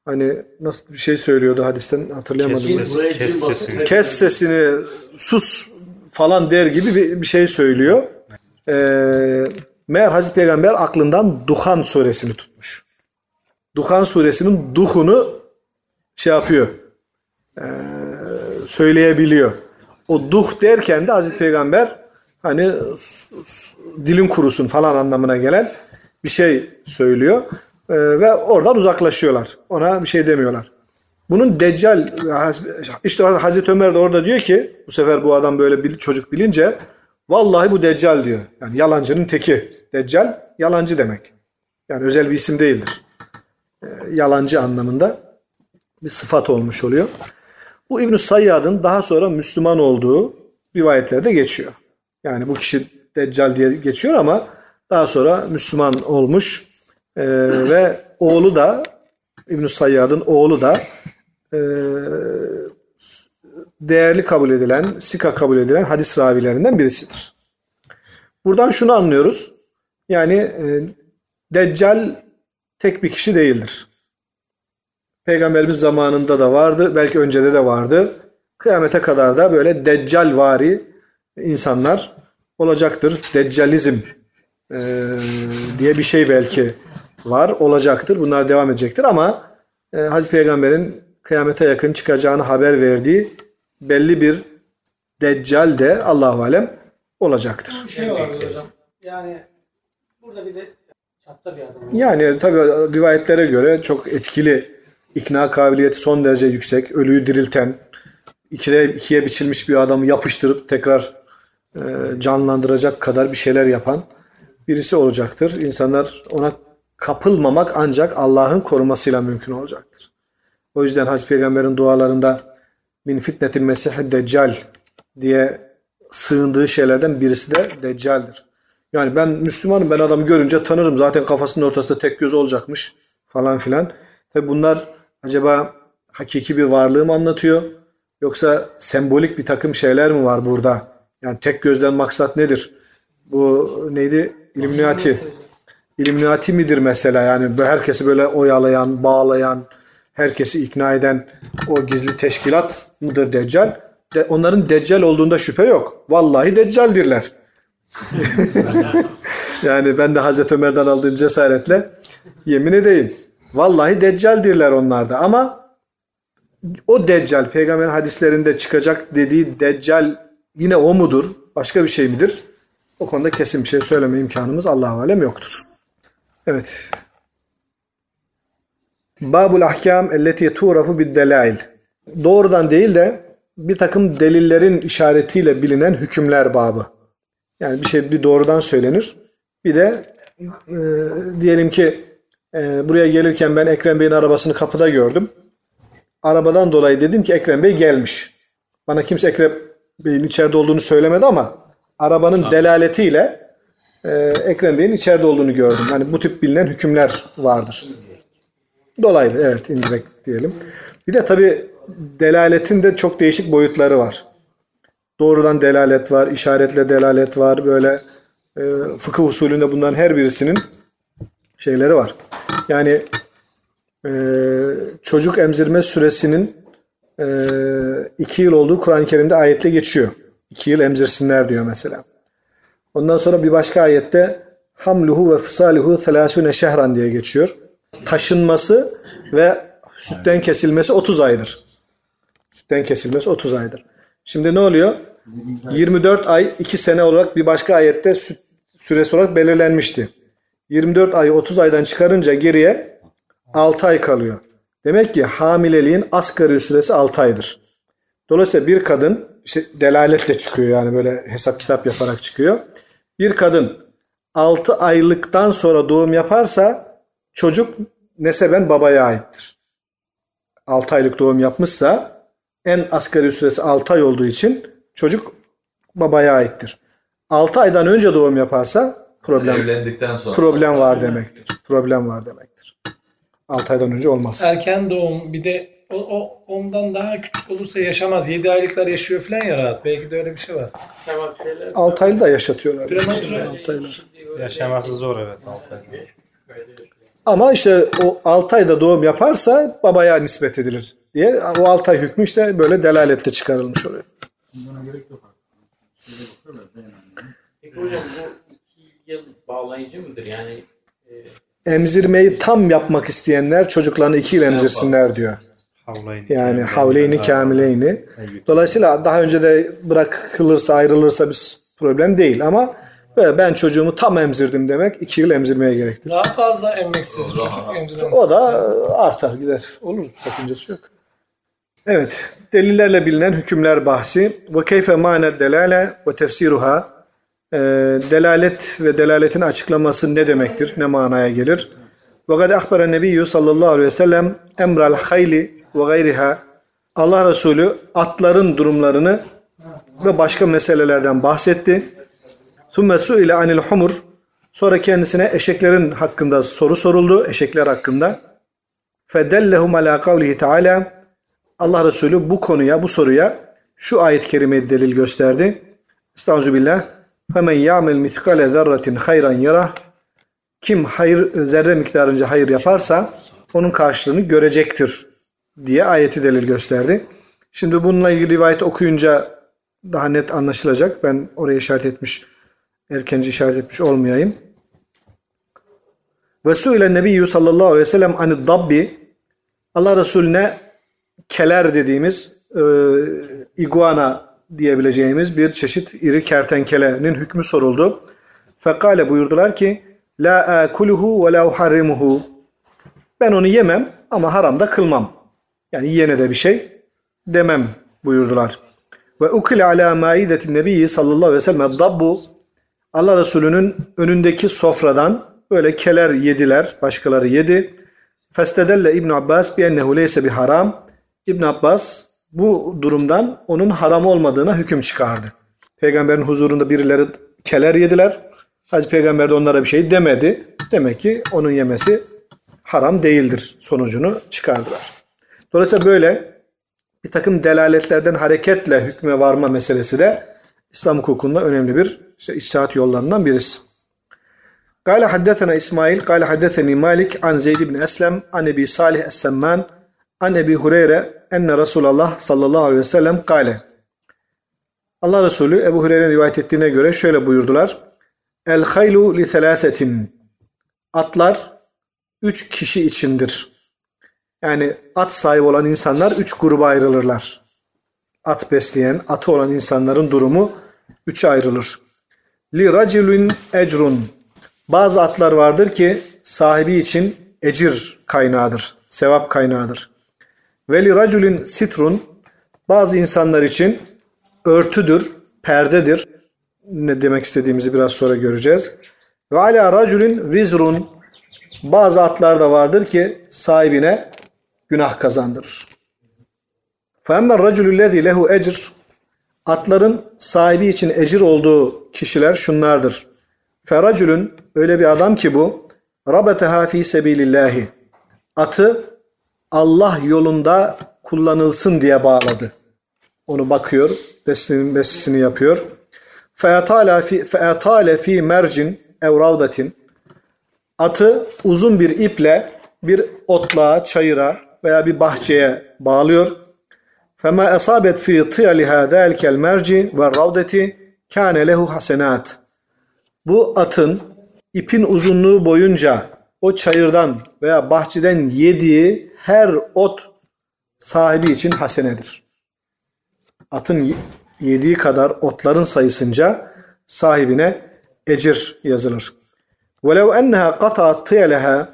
hani nasıl bir şey söylüyordu hadisten hatırlayamadım. Kes, kes sesini. Kes sesini sus falan der gibi bir, bir şey söylüyor. E, meğer Hazreti Peygamber aklından Duhan suresini tutmuş. Duhan suresinin duhunu şey yapıyor. E, söyleyebiliyor. O duh derken de Hazreti Peygamber hani dilin kurusun falan anlamına gelen bir şey söylüyor. Ee, ve oradan uzaklaşıyorlar. Ona bir şey demiyorlar. Bunun Deccal işte Hazreti Ömer de orada diyor ki bu sefer bu adam böyle bir çocuk bilince vallahi bu Deccal diyor. Yani yalancının teki. Deccal yalancı demek. Yani özel bir isim değildir. Ee, yalancı anlamında bir sıfat olmuş oluyor. Bu İbn-i Sayyad'ın daha sonra Müslüman olduğu rivayetlerde geçiyor. Yani bu kişi Deccal diye geçiyor ama daha sonra Müslüman olmuş Ee, *laughs* ve oğlu da İbn-i Sayyad'ın oğlu da e, değerli kabul edilen, sika kabul edilen hadis ravilerinden birisidir. Buradan şunu anlıyoruz. Yani e, Deccal tek bir kişi değildir. Peygamberimiz zamanında da vardı. Belki öncede de vardı. Kıyamete kadar da böyle deccalvari insanlar olacaktır. Deccalizm e, diye bir şey belki var, olacaktır. Bunlar devam edecektir ama e, Hazreti Peygamber'in kıyamete yakın çıkacağını haber verdiği belli bir deccal de Allahu alem olacaktır. Bir şey var hocam. Yani burada bir de çapta bir adam. Yani tabi rivayetlere göre çok etkili ikna kabiliyeti son derece yüksek. Ölüyü dirilten, ikiye, ikiye biçilmiş bir adamı yapıştırıp tekrar e, canlandıracak kadar bir şeyler yapan birisi olacaktır. İnsanlar ona kapılmamak ancak Allah'ın korumasıyla mümkün olacaktır. O yüzden Hazreti Peygamber'in dualarında min fitnetil mesih deccal diye sığındığı şeylerden birisi de deccaldir. Yani ben Müslümanım ben adamı görünce tanırım zaten kafasının ortasında tek göz olacakmış falan filan. Tabi bunlar acaba hakiki bir varlığı mı anlatıyor yoksa sembolik bir takım şeyler mi var burada? Yani tek gözden maksat nedir? Bu neydi? İlluminati. İlluminati midir mesela yani herkesi böyle oyalayan, bağlayan, herkesi ikna eden o gizli teşkilat mıdır Deccal? De, onların Deccal olduğunda şüphe yok. Vallahi Deccaldirler. *laughs* yani ben de Hazreti Ömer'den aldığım cesaretle yemin edeyim. Vallahi Deccaldirler onlarda ama o Deccal peygamberin hadislerinde çıkacak dediği Deccal yine o mudur? Başka bir şey midir? O konuda kesin bir şey söyleme imkanımız Allahu alem yoktur. Evet. Babul ahkam elleti tuğrafu bid delail. Doğrudan değil de bir takım delillerin işaretiyle bilinen hükümler babı. Yani bir şey bir doğrudan söylenir. Bir de e, diyelim ki e, buraya gelirken ben Ekrem Bey'in arabasını kapıda gördüm. Arabadan dolayı dedim ki Ekrem Bey gelmiş. Bana kimse Ekrem Bey'in içeride olduğunu söylemedi ama arabanın delaletiyle e, Ekrem Bey'in içeride olduğunu gördüm. Yani bu tip bilinen hükümler vardır. Dolaylı evet indirekt diyelim. Bir de tabi delaletin de çok değişik boyutları var. Doğrudan delalet var, işaretle delalet var. Böyle e, fıkıh usulünde bunların her birisinin şeyleri var. Yani e, çocuk emzirme süresinin e, iki yıl olduğu Kur'an-ı Kerim'de ayetle geçiyor. İki yıl emzirsinler diyor mesela. Ondan sonra bir başka ayette hamluhu ve fısalihu thelâsûne şehran diye geçiyor. Taşınması ve sütten kesilmesi 30 aydır. Sütten kesilmesi 30 aydır. Şimdi ne oluyor? 24 ay 2 sene olarak bir başka ayette süt süresi olarak belirlenmişti. 24 ayı 30 aydan çıkarınca geriye 6 ay kalıyor. Demek ki hamileliğin asgari süresi 6 aydır. Dolayısıyla bir kadın işte delaletle çıkıyor yani böyle hesap kitap yaparak çıkıyor. Bir kadın 6 aylıktan sonra doğum yaparsa çocuk neseben babaya aittir. 6 aylık doğum yapmışsa en asgari süresi 6 ay olduğu için çocuk babaya aittir. 6 aydan önce doğum yaparsa problem Evlendikten sonra. problem var demektir. Problem var demektir. 6 aydan önce olmaz. Erken doğum bir de o, o ondan daha küçük olursa yaşamaz. 7 aylıklar yaşıyor falan ya rahat. Belki de öyle bir şey var. Tamam şeyler. 6 aylı da yaşatıyorlar. Prematüre. 6 aylar. Yaşaması zor evet. Ama işte o 6 ayda doğum yaparsa babaya nispet edilir diye o 6 ay hükmü işte böyle delaletle çıkarılmış oluyor. Buna gerek yok. Peki hocam bu bağlayıcı mıdır? Yani e, Emzirmeyi tam yapmak isteyenler çocuklarını 2 yıl emzirsinler diyor. Yani havleyni kamileyni. Dolayısıyla daha önce de bırakılırsa ayrılırsa bir problem değil ama böyle ben çocuğumu tam emzirdim demek 2 yıl emzirmeye gerektirir. Daha fazla emmeksiz çocuk emziren. O da artar gider. Olur sakıncası yok. Evet. Delillerle bilinen hükümler bahsi. Ve keyfe ma'ne delale ve tefsiruha. Ee, delalet ve delaletin açıklaması ne demektir? Ne manaya gelir? Gad ahbara nebiyyü sallallahu aleyhi ve sellem emral hayli ve gayriha. Allah Resulü atların durumlarını ve başka meselelerden bahsetti. Sümme su'ile anil humur. Sonra kendisine eşeklerin hakkında soru soruldu. Eşekler hakkında. Fedellehum ala kavlihi teala. Allah Resulü bu konuya, bu soruya şu ayet-i kerimeyi delil gösterdi. Estağfirullah. Femen ya'mel miskale zerratin hayran yarah. Kim hayır zerre miktarınca hayır yaparsa onun karşılığını görecektir diye ayeti delil gösterdi. Şimdi bununla ilgili rivayet okuyunca daha net anlaşılacak. Ben oraya işaret etmiş, erkenci işaret etmiş olmayayım. Ve suile nebiyyü sallallahu aleyhi ve sellem anid dabbi Allah Resulüne keler dediğimiz e, iguana diyebileceğimiz bir çeşit iri kertenkelenin hükmü soruldu. Fekale buyurdular ki La akuluhu ve la uharrimuhu Ben onu yemem ama haramda kılmam. Yani yiyene de bir şey demem buyurdular. Ve ukile ala maidetin nebiyyi sallallahu aleyhi ve sellem dabbu Allah Resulü'nün önündeki sofradan böyle keler yediler. Başkaları yedi. Festedelle İbn Abbas bi ennehu leyse bi haram. İbn Abbas bu durumdan onun haram olmadığına hüküm çıkardı. Peygamberin huzurunda birileri keler yediler. Hacı Peygamber de onlara bir şey demedi. Demek ki onun yemesi haram değildir sonucunu çıkardılar. Dolayısıyla böyle bir takım delaletlerden hareketle hükme varma meselesi de İslam hukukunda önemli bir işte içtihat yollarından birisi. Kale haddesena İsmail, kale haddeseni Malik an Zeyd bin Eslem, an Ebi Salih Es-Semman, an Ebi Hureyre enne Resulallah sallallahu aleyhi ve sellem kale. Allah Resulü Ebu Hureyre'nin rivayet ettiğine göre şöyle buyurdular. El haylu li selâsetin. Atlar üç kişi içindir. Yani at sahibi olan insanlar üç gruba ayrılırlar. At besleyen, atı olan insanların durumu üçe ayrılır. Li racilun ecrun. Bazı atlar vardır ki sahibi için ecir kaynağıdır, sevap kaynağıdır. Ve li raculun sitrun. Bazı insanlar için örtüdür, perdedir. Ne demek istediğimizi biraz sonra göreceğiz. Ve ala raculun vizrun. Bazı atlar da vardır ki sahibine günah kazandırır. فَاَمَّا الرَّجُلُ الَّذ۪ي lehu ecr Atların sahibi için ecir olduğu kişiler şunlardır. Feracülün öyle bir adam ki bu rabeteha fi sebilillahi atı Allah yolunda kullanılsın diye bağladı. Onu bakıyor, beslinin besisini yapıyor. Featale fi featale fi mercin ev ravdatin atı uzun bir iple bir otluğa, çayıra veya bir bahçeye bağlıyor. Esabet fi tiyaliha zâlikel merci ve ravdeti kâne lehu hasenat. Bu atın ipin uzunluğu boyunca o çayırdan veya bahçeden yediği her ot sahibi için hasenedir. Atın yediği kadar otların sayısınca sahibine ecir yazılır. وَلَوْ اَنَّهَا قَطَعَتْ تِيَلَهَا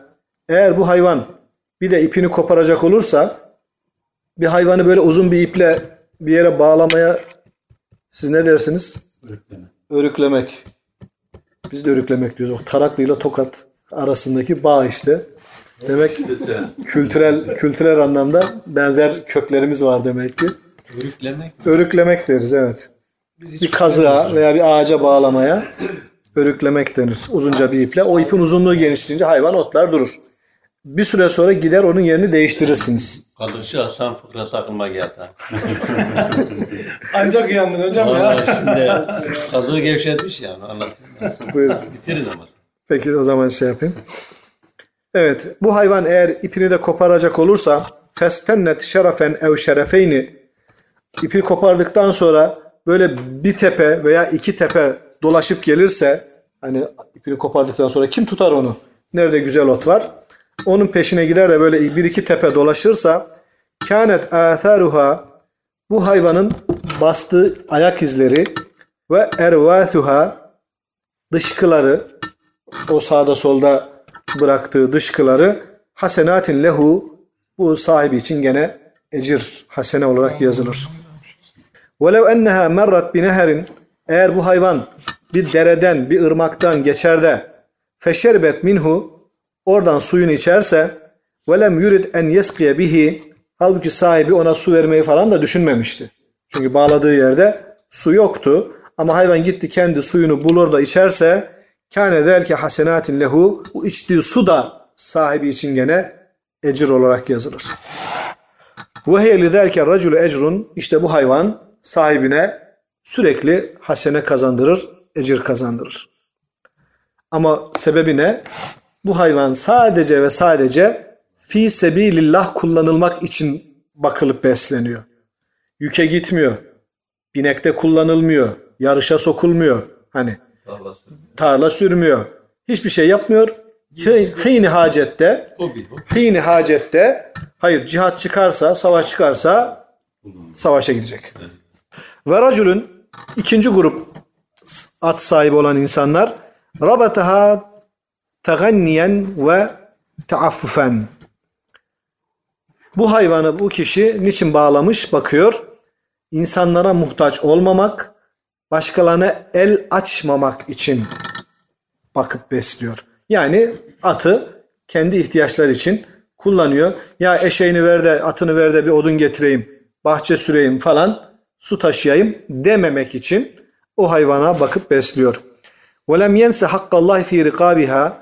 Eğer bu hayvan bir de ipini koparacak olursa bir hayvanı böyle uzun bir iple bir yere bağlamaya siz ne dersiniz? Örükleme. Örüklemek. Biz de örüklemek diyoruz. O Taraklı ile Tokat arasındaki bağ işte. Demek kültürel kültürel anlamda benzer köklerimiz var demek ki. Örüklemek Örüklemek deriz evet. Bir kazığa veya bir ağaca bağlamaya örüklemek denir. Uzunca bir iple. O ipin uzunluğu genişleyince hayvan otlar durur. Bir süre sonra gider onun yerini değiştirirsiniz. Kalışı Hasan fıkrası aklıma geldi. *laughs* Ancak uyandın hocam ya. Vallahi şimdi kazığı gevşetmiş yani anlatayım. Buyurun. Bitirin ama. Peki o zaman şey yapayım. Evet. Bu hayvan eğer ipini de koparacak olursa festennet şerefen ev şerefeyni ipi kopardıktan sonra böyle bir tepe veya iki tepe dolaşıp gelirse hani ipini kopardıktan sonra kim tutar onu? Nerede güzel ot var? Onun peşine gider de böyle bir iki tepe dolaşırsa kânet âthâruha bu hayvanın bastığı ayak izleri ve ervâthuha dışkıları o sağda solda bıraktığı dışkıları hasenatin lehu bu sahibi için gene ecir hasene olarak yazılır. Velev enneha merrat bineherin eğer bu hayvan bir dereden bir ırmaktan geçer de feşerbet minhu oradan suyunu içerse velem yurid en yeskiye bihi halbuki sahibi ona su vermeyi falan da düşünmemişti. Çünkü bağladığı yerde su yoktu ama hayvan gitti kendi suyunu bulur da içerse kâne delke hasenatin lehu bu içtiği su da sahibi için gene ecir olarak yazılır. Ve hiye lizelke raculu ecrun işte bu hayvan sahibine sürekli hasene kazandırır, ecir kazandırır. Ama sebebi ne? Bu hayvan sadece ve sadece fi sebilillah kullanılmak için bakılıp besleniyor. yüke gitmiyor. Binekte kullanılmıyor. Yarışa sokulmuyor. Hani Tarla sürmüyor. Hiçbir şey yapmıyor. Hini hacette hini hacette hayır cihat çıkarsa, savaş çıkarsa savaşa gidecek. Ve racülün ikinci grup at sahibi olan insanlar rabataha teganniyen ve teaffufen. Bu hayvanı bu kişi niçin bağlamış bakıyor. İnsanlara muhtaç olmamak, başkalarına el açmamak için bakıp besliyor. Yani atı kendi ihtiyaçları için kullanıyor. Ya eşeğini ver de atını ver de bir odun getireyim, bahçe süreyim falan, su taşıyayım dememek için o hayvana bakıp besliyor. وَلَمْ يَنْسَ حَقَّ اللّٰهِ ف۪ي رِقَابِهَا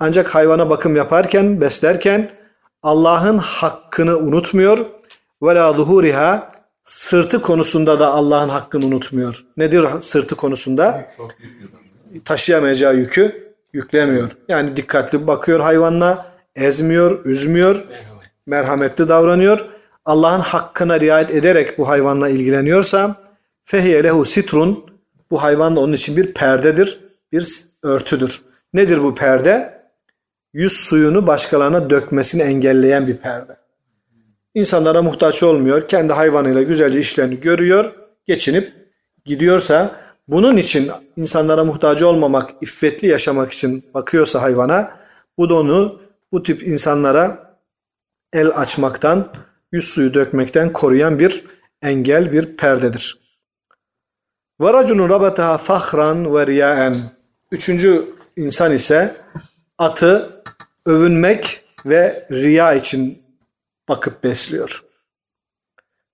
Ancak hayvana bakım yaparken, beslerken Allah'ın hakkını unutmuyor. وَلَا ظُهُورِهَا Sırtı konusunda da Allah'ın hakkını unutmuyor. Nedir sırtı konusunda? Çok yük taşıyamayacağı yükü yüklemiyor. Yani dikkatli bakıyor hayvanla, ezmiyor, üzmüyor, merhametli davranıyor. Allah'ın hakkına riayet ederek bu hayvanla ilgileniyorsa fehiye lehu sitrun bu hayvan da onun için bir perdedir, bir örtüdür. Nedir bu perde? Yüz suyunu başkalarına dökmesini engelleyen bir perde. İnsanlara muhtaç olmuyor. Kendi hayvanıyla güzelce işlerini görüyor, geçinip gidiyorsa bunun için insanlara muhtaç olmamak, iffetli yaşamak için bakıyorsa hayvana bu da onu bu tip insanlara el açmaktan, yüz suyu dökmekten koruyan bir engel, bir perdedir. Ve raculun rabataha fahran. Üçüncü insan ise atı övünmek ve riya için bakıp besliyor.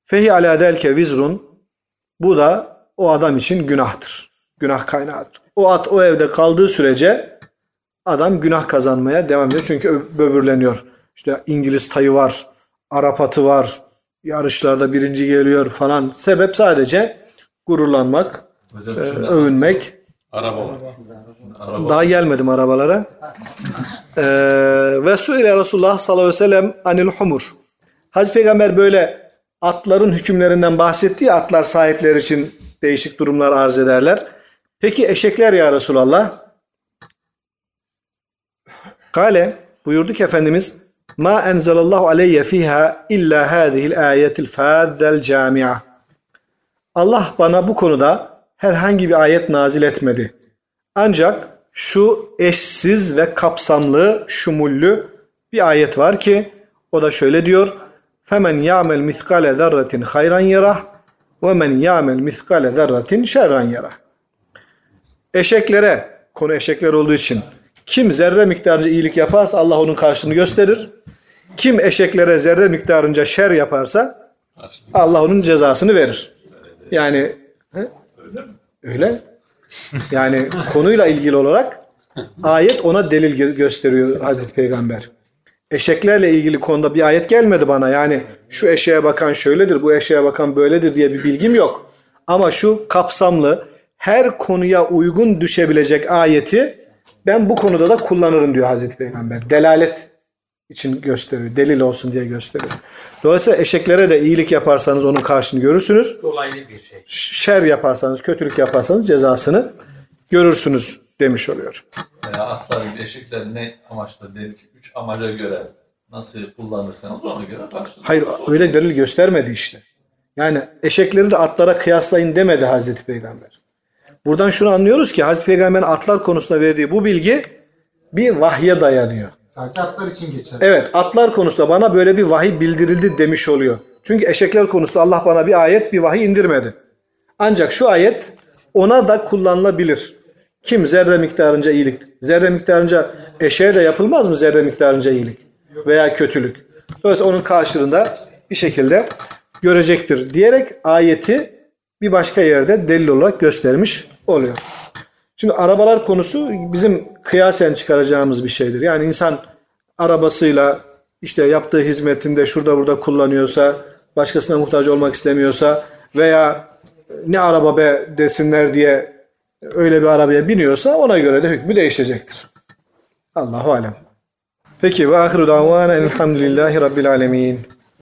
Fehi ala delke vizrun. Bu da o adam için günahtır. Günah kaynağıdır. O at o evde kaldığı sürece adam günah kazanmaya devam ediyor. Çünkü böbürleniyor. İşte İngiliz tayı var, Arap atı var, yarışlarda birinci geliyor falan. Sebep sadece gururlanmak, Hocam e, övünmek. Araba var. araba Daha gelmedim arabalara. Ee, ve suile Resulullah sallallahu aleyhi ve sellem anil humur. Hazreti Peygamber böyle atların hükümlerinden bahsetti ya atlar sahipleri için değişik durumlar arz ederler. Peki eşekler ya Resulallah? Kale buyurdu ki Efendimiz ma enzelallahu aleyye fiha illa hadihil ayetil fadzel camia. Allah bana bu konuda herhangi bir ayet nazil etmedi. Ancak şu eşsiz ve kapsamlı, şumullü bir ayet var ki o da şöyle diyor. Femen ya'mel miskale zerretin hayran yarah men ya'mel miskale zerretin şerran yarah. Eşeklere, konu eşekler olduğu için kim zerre miktarınca iyilik yaparsa Allah onun karşılığını gösterir. Kim eşeklere zerre miktarınca şer yaparsa Allah onun cezasını verir. Yani he? öyle. Yani konuyla ilgili olarak ayet ona delil gö- gösteriyor Hazreti Peygamber. Eşeklerle ilgili konuda bir ayet gelmedi bana. Yani şu eşeğe bakan şöyledir, bu eşeğe bakan böyledir diye bir bilgim yok. Ama şu kapsamlı her konuya uygun düşebilecek ayeti ben bu konuda da kullanırım diyor Hazreti Peygamber. Delalet için gösteriyor. Delil olsun diye gösteriyor. Dolayısıyla eşeklere de iyilik yaparsanız onun karşını görürsünüz Dolaylı bir şey. şer yaparsanız, kötülük yaparsanız cezasını görürsünüz demiş oluyor. veya atlar gibi eşekler ne amaçla dedik ki üç amaca göre nasıl kullanırsanız ona göre karşılığında. Hayır öyle delil göstermedi işte. Yani eşekleri de atlara kıyaslayın demedi Hazreti Peygamber. Buradan şunu anlıyoruz ki Hazreti Peygamber'in atlar konusunda verdiği bu bilgi bir vahye dayanıyor. Sadece atlar için geçer. Evet atlar konusunda bana böyle bir vahiy bildirildi demiş oluyor. Çünkü eşekler konusunda Allah bana bir ayet bir vahiy indirmedi. Ancak şu ayet ona da kullanılabilir. Kim zerre miktarınca iyilik. Zerre miktarınca eşeğe de yapılmaz mı zerre miktarınca iyilik? Veya kötülük. Dolayısıyla onun karşılığında bir şekilde görecektir diyerek ayeti bir başka yerde delil olarak göstermiş oluyor. Şimdi arabalar konusu bizim kıyasen çıkaracağımız bir şeydir. Yani insan arabasıyla işte yaptığı hizmetinde şurada burada kullanıyorsa, başkasına muhtaç olmak istemiyorsa veya ne araba be desinler diye öyle bir arabaya biniyorsa ona göre de hükmü değişecektir. Allahu alem. Peki ve ahiru davana elhamdülillahi rabbil alemin.